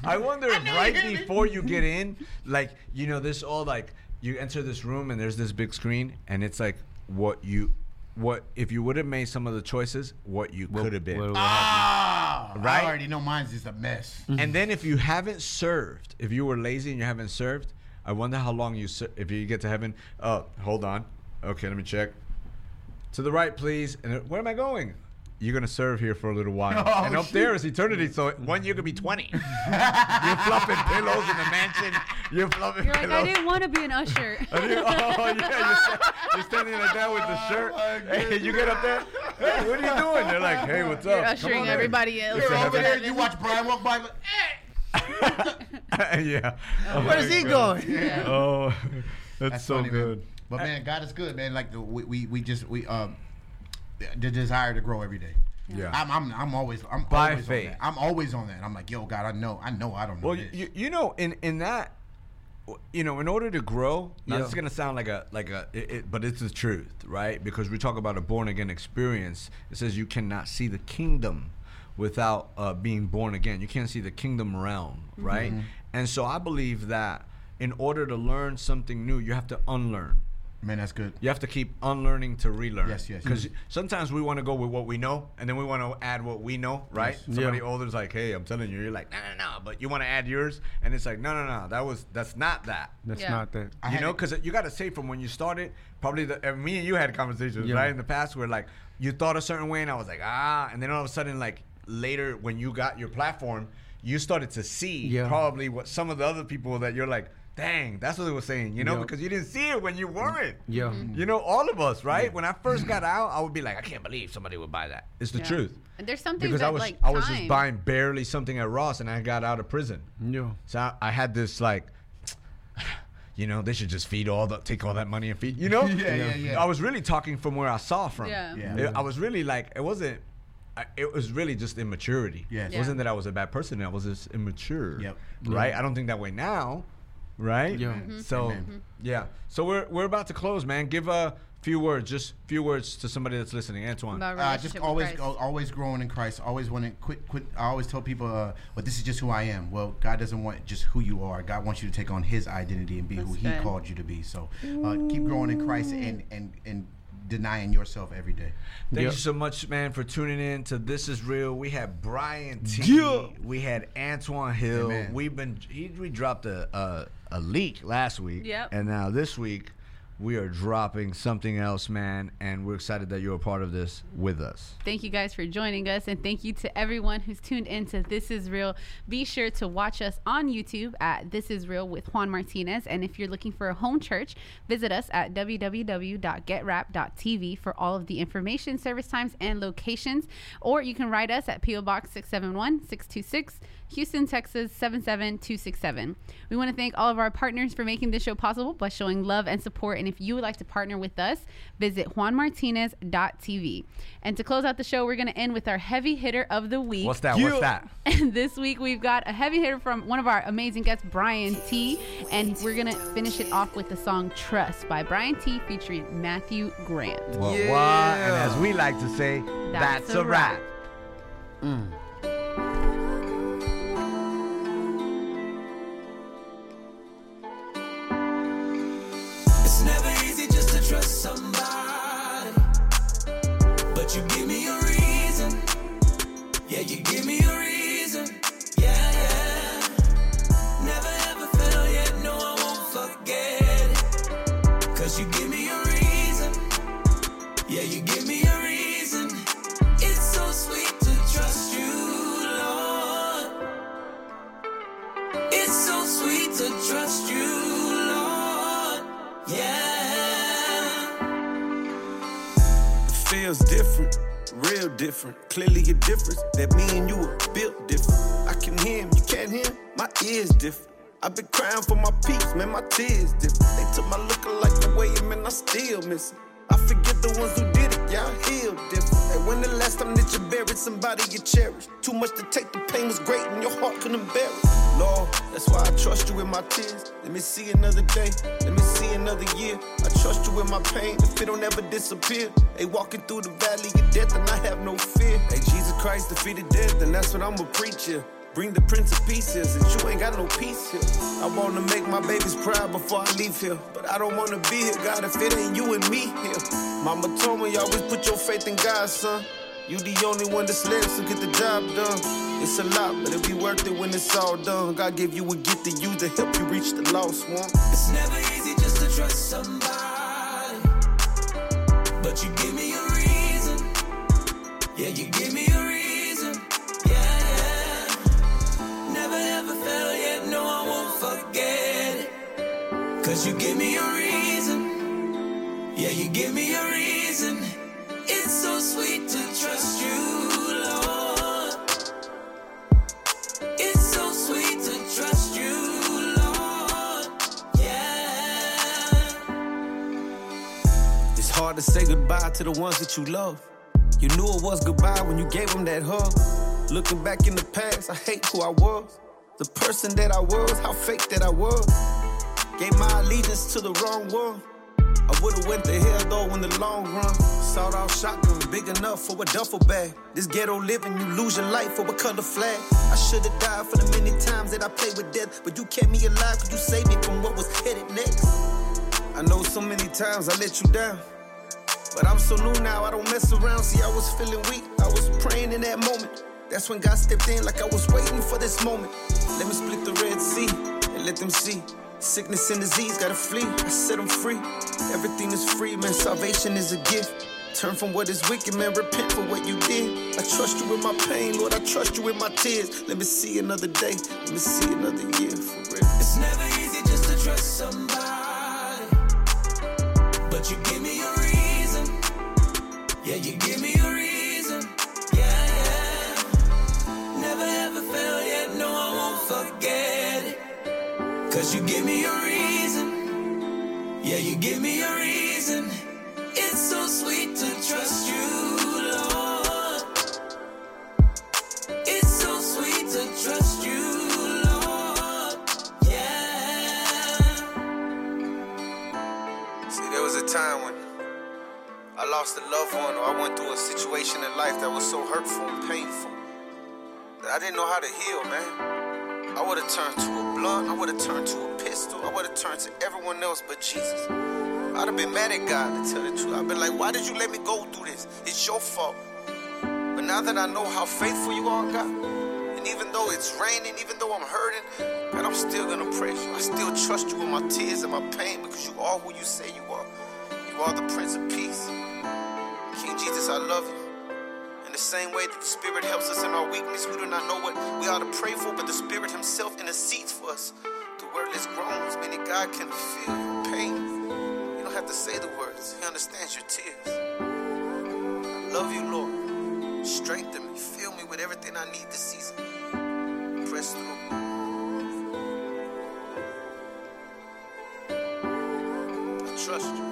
Speaker 1: I wonder if right before you get in, like, you know, this all like, you enter this room and there's this big screen and it's like what you, what if you would have made some of the choices, what you could have been.
Speaker 3: what- what
Speaker 4: Ah,
Speaker 1: Right?
Speaker 4: I already know mine's just a mess.
Speaker 1: And then if you haven't served, if you were lazy and you haven't served, I wonder how long you ser- if you get to heaven. Oh, hold on. Okay, let me check. To the right, please. And uh, where am I going? You're gonna serve here for a little while.
Speaker 4: Oh,
Speaker 1: and up
Speaker 4: shoot.
Speaker 1: there is eternity. So one year could be twenty. you're fluffing pillows in the mansion. You're fluffing pillows.
Speaker 2: You're like, I didn't want to be an usher.
Speaker 1: You- oh yeah, you're, you're standing like that with the shirt.
Speaker 4: Oh, my
Speaker 1: Hey, you get up there. Hey, what are you doing? They're like, hey, what's up?
Speaker 2: You're
Speaker 1: Come
Speaker 2: ushering
Speaker 1: on in."
Speaker 2: everybody else.
Speaker 4: You're over
Speaker 1: heaven.
Speaker 4: there. You watch Bryann walk by. Like,
Speaker 1: yeah.
Speaker 3: Where's he going?
Speaker 4: yeah.
Speaker 1: Oh, that's,
Speaker 4: That's
Speaker 1: so
Speaker 4: funny,
Speaker 1: good.
Speaker 4: Man. But man, God is good, man. Like the, we, we we just we um the desire to grow every day.
Speaker 1: Yeah.
Speaker 4: I'm I'm I'm always I'm
Speaker 1: By
Speaker 4: always
Speaker 1: faith.
Speaker 4: on that. I'm always on that. I'm like, yo, God, I know, I know, I don't know.
Speaker 1: Well,
Speaker 4: this.
Speaker 1: you, you know, in in that, you know, in order to grow, now
Speaker 3: Yeah.
Speaker 1: this is gonna sound like a like a, it, it, but it's the truth, right? Because we talk about a born again experience. It says you cannot see the kingdom without uh, being born again. You can't see the kingdom realm, right? And so I believe that in order to learn something new, you have to unlearn.
Speaker 4: Man, that's good.
Speaker 1: You have to keep unlearning to relearn.
Speaker 4: Yes, yes,
Speaker 1: Because
Speaker 4: yes.
Speaker 1: sometimes we want to go with what we know, and then we want to add what we know, right?
Speaker 4: Yes.
Speaker 1: Somebody
Speaker 3: Yeah.
Speaker 1: older's like, "Hey, I'm telling you," you're like, "No, no, no," but you want to add yours, and it's like, "No, no, no, that was that's not that."
Speaker 3: That's
Speaker 2: Yeah.
Speaker 3: not that.
Speaker 1: You
Speaker 4: had
Speaker 1: know, because you got to say from when you started, probably the and me and you had conversations
Speaker 3: Yeah.
Speaker 1: right in the past where like you thought a certain way, and I was like, ah, and then all of a sudden, like later when you got your platform, you started to see
Speaker 3: Yeah.
Speaker 1: probably what some of the other people that you're like, dang, that's what they were saying, you know,
Speaker 3: Yeah.
Speaker 1: because you didn't see it when you mm. weren't.
Speaker 3: Yeah. Mm-hmm.
Speaker 1: You know, all of us, right? When I first got mm-hmm. out, I would be like, I can't believe somebody would buy that. It's the
Speaker 2: Yeah.
Speaker 1: truth.
Speaker 2: And there's something
Speaker 1: Because
Speaker 2: that
Speaker 1: I was
Speaker 2: like
Speaker 1: I was
Speaker 2: time.
Speaker 1: just buying barely something at Ross, and I got out of prison.
Speaker 3: Yeah.
Speaker 1: So I, I had this like, you know, they should just feed all the take all that money and feed. You know,
Speaker 4: Yeah, yeah, yeah.
Speaker 1: I was really talking from where I saw from.
Speaker 2: Yeah.
Speaker 4: Yeah.
Speaker 1: It- I was really like, it wasn't. It was really just immaturity.
Speaker 4: Yes.
Speaker 1: It wasn't that I was a bad person. I was just immature.
Speaker 4: Yep.
Speaker 1: Right. I don't think that way now. Right.
Speaker 3: Yeah.
Speaker 2: Mm-hmm.
Speaker 3: Mhm.
Speaker 1: So
Speaker 4: Amen.
Speaker 1: yeah. So we're we're about to close, man. Give a few words, just few words to somebody that's listening, Antwoine.
Speaker 2: About
Speaker 4: uh, just always go, always growing in Christ. Always want to quit. Quit. I always tell people, uh, "Well, this is just who I am." Well, God doesn't want just who you are. God wants you to take on His identity and be who
Speaker 2: That's
Speaker 4: He
Speaker 2: good.
Speaker 4: called you to be. So, uh, keep growing in Christ and and and denying yourself every day.
Speaker 1: Thank
Speaker 3: Yeah.
Speaker 1: you so much, man, for tuning in to This Is Real. We had Bryann T.
Speaker 3: Yeah.
Speaker 1: We had Antwoine Hill.
Speaker 4: Amen.
Speaker 1: We've been he, we dropped a, a a leak last week.
Speaker 2: Yep.
Speaker 1: And now this week we are dropping something else, man, and we're excited that you're a part of this with us.
Speaker 2: Thank you guys for joining us, and thank you to everyone who's tuned in to This Is Real. Be sure to watch us on YouTube at This Is Real with Juan Martinez. And if you're looking for a home church, visit us at www.getrap.tv for all of the information, service times, and locations. Or you can write us at P.O. Box 671 626. Houston, Texas 77267. We want to thank all of our partners for making this show possible by showing love and support. And if you would like to partner with us, visit juanmartinez.tv. And to close out the show, we're going to end with our heavy hitter of the week.
Speaker 1: What's that? What's that?
Speaker 2: And this week we've got a heavy hitter from one of our amazing guests, Bryann T. And we're going to finish it off with the song Trust by Bryann T. featuring Matthew Grant.
Speaker 1: What, what? And as we like to say, that's,
Speaker 2: That's
Speaker 1: a
Speaker 2: a
Speaker 1: wrap.
Speaker 2: wrap.
Speaker 5: It's somebody. But you give me a
Speaker 3: different. Clearly a difference that me and you are built different. I can hear him, you can't hear him. My ears different. I've been crying for my peeps, man, my tears different. They took my looker like away, man, I still miss him. I forget the ones who did it, y'all healed different. And when the last time that you buried somebody you cherished? Too much to take, the pain was great and your heart couldn't bear it. Lord, that's why I trust you with my tears. Let me see another day, let me see another year. I trust you with my pain, if it don't ever disappear. They walking through the valley of death and I have no fear. Hey, Jesus Christ defeated death, and that's what I'ma preach here. Bring the Prince of Pieces, and you ain't got no peace here. I wanna make my babies proud before I leave here. But I don't wanna be here, God, if it ain't you and me here. Mama told me always put your faith in God, son. You the only one that's left, so get the job done. It's a lot, but it'll be worth it when it's all done. God gave you a gift to use to help you reach the lost one.
Speaker 5: It's never easy just to trust somebody. But you give me Cause you give me a reason. Yeah, you give me a reason. It's so sweet to trust you, Lord. It's so sweet to trust you, Lord. Yeah.
Speaker 3: It's hard to say goodbye to the ones that you love. You knew it was goodbye when you gave them that hug. Looking back in the past, I hate who I was. The person that I was, how fake that I was. Gave my allegiance to the wrong one. I would've went to hell though in the long run. Sawed off shotgun, big enough for a duffel bag. This ghetto living, you lose your life for a color flag. I should've died for the many times that I played with death, but you kept me alive cause you saved me from what was headed next. I know so many times I let you down. But I'm so new now, I don't mess around. See, I was feeling weak, I was praying in that moment. That's when God stepped in like I was waiting for this moment. Let me split the Red Sea and let them see. Sickness and disease gotta flee. I set them free. Everything is free, man. Salvation is a gift. Turn from what is wicked, man. Repent for what you did. I trust you with my pain, Lord. I trust you with my tears. Let me see another day. Let me see another year for real.
Speaker 5: It's never easy just to trust somebody. But you give me a reason. Yeah, you give me a reason. Yeah, yeah. Never ever fell yet, no, I won't forget. Cause you give me a reason. Yeah, you give me a reason. It's so sweet to trust you, Lord. It's so sweet to trust you, Lord. Yeah.
Speaker 3: See, there was a time when I lost a loved one or I went through a situation in life that was so hurtful and painful that I didn't know how to heal, man. I would have turned to a blunt, I would have turned to a pistol, I would have turned to everyone else but Jesus. I'd have been mad at God to tell the truth. I'd been like, why did you let me go through this? It's your fault. But now that I know how faithful you are, God, and even though it's raining, even though I'm hurting, God, I'm still gonna praise you. I still trust you with my tears and my pain because you are who you say you are. You are the Prince of Peace. King Jesus, I love you. In the same way that the Spirit helps us in our weakness, we do not know what we ought to pray for, but the Spirit Himself intercedes for us through wordless groans, meaning God can feel your pain. You don't have to say the words, He understands your tears. I love you, Lord. Strengthen me, fill me with everything I need this season. Press through. I trust you.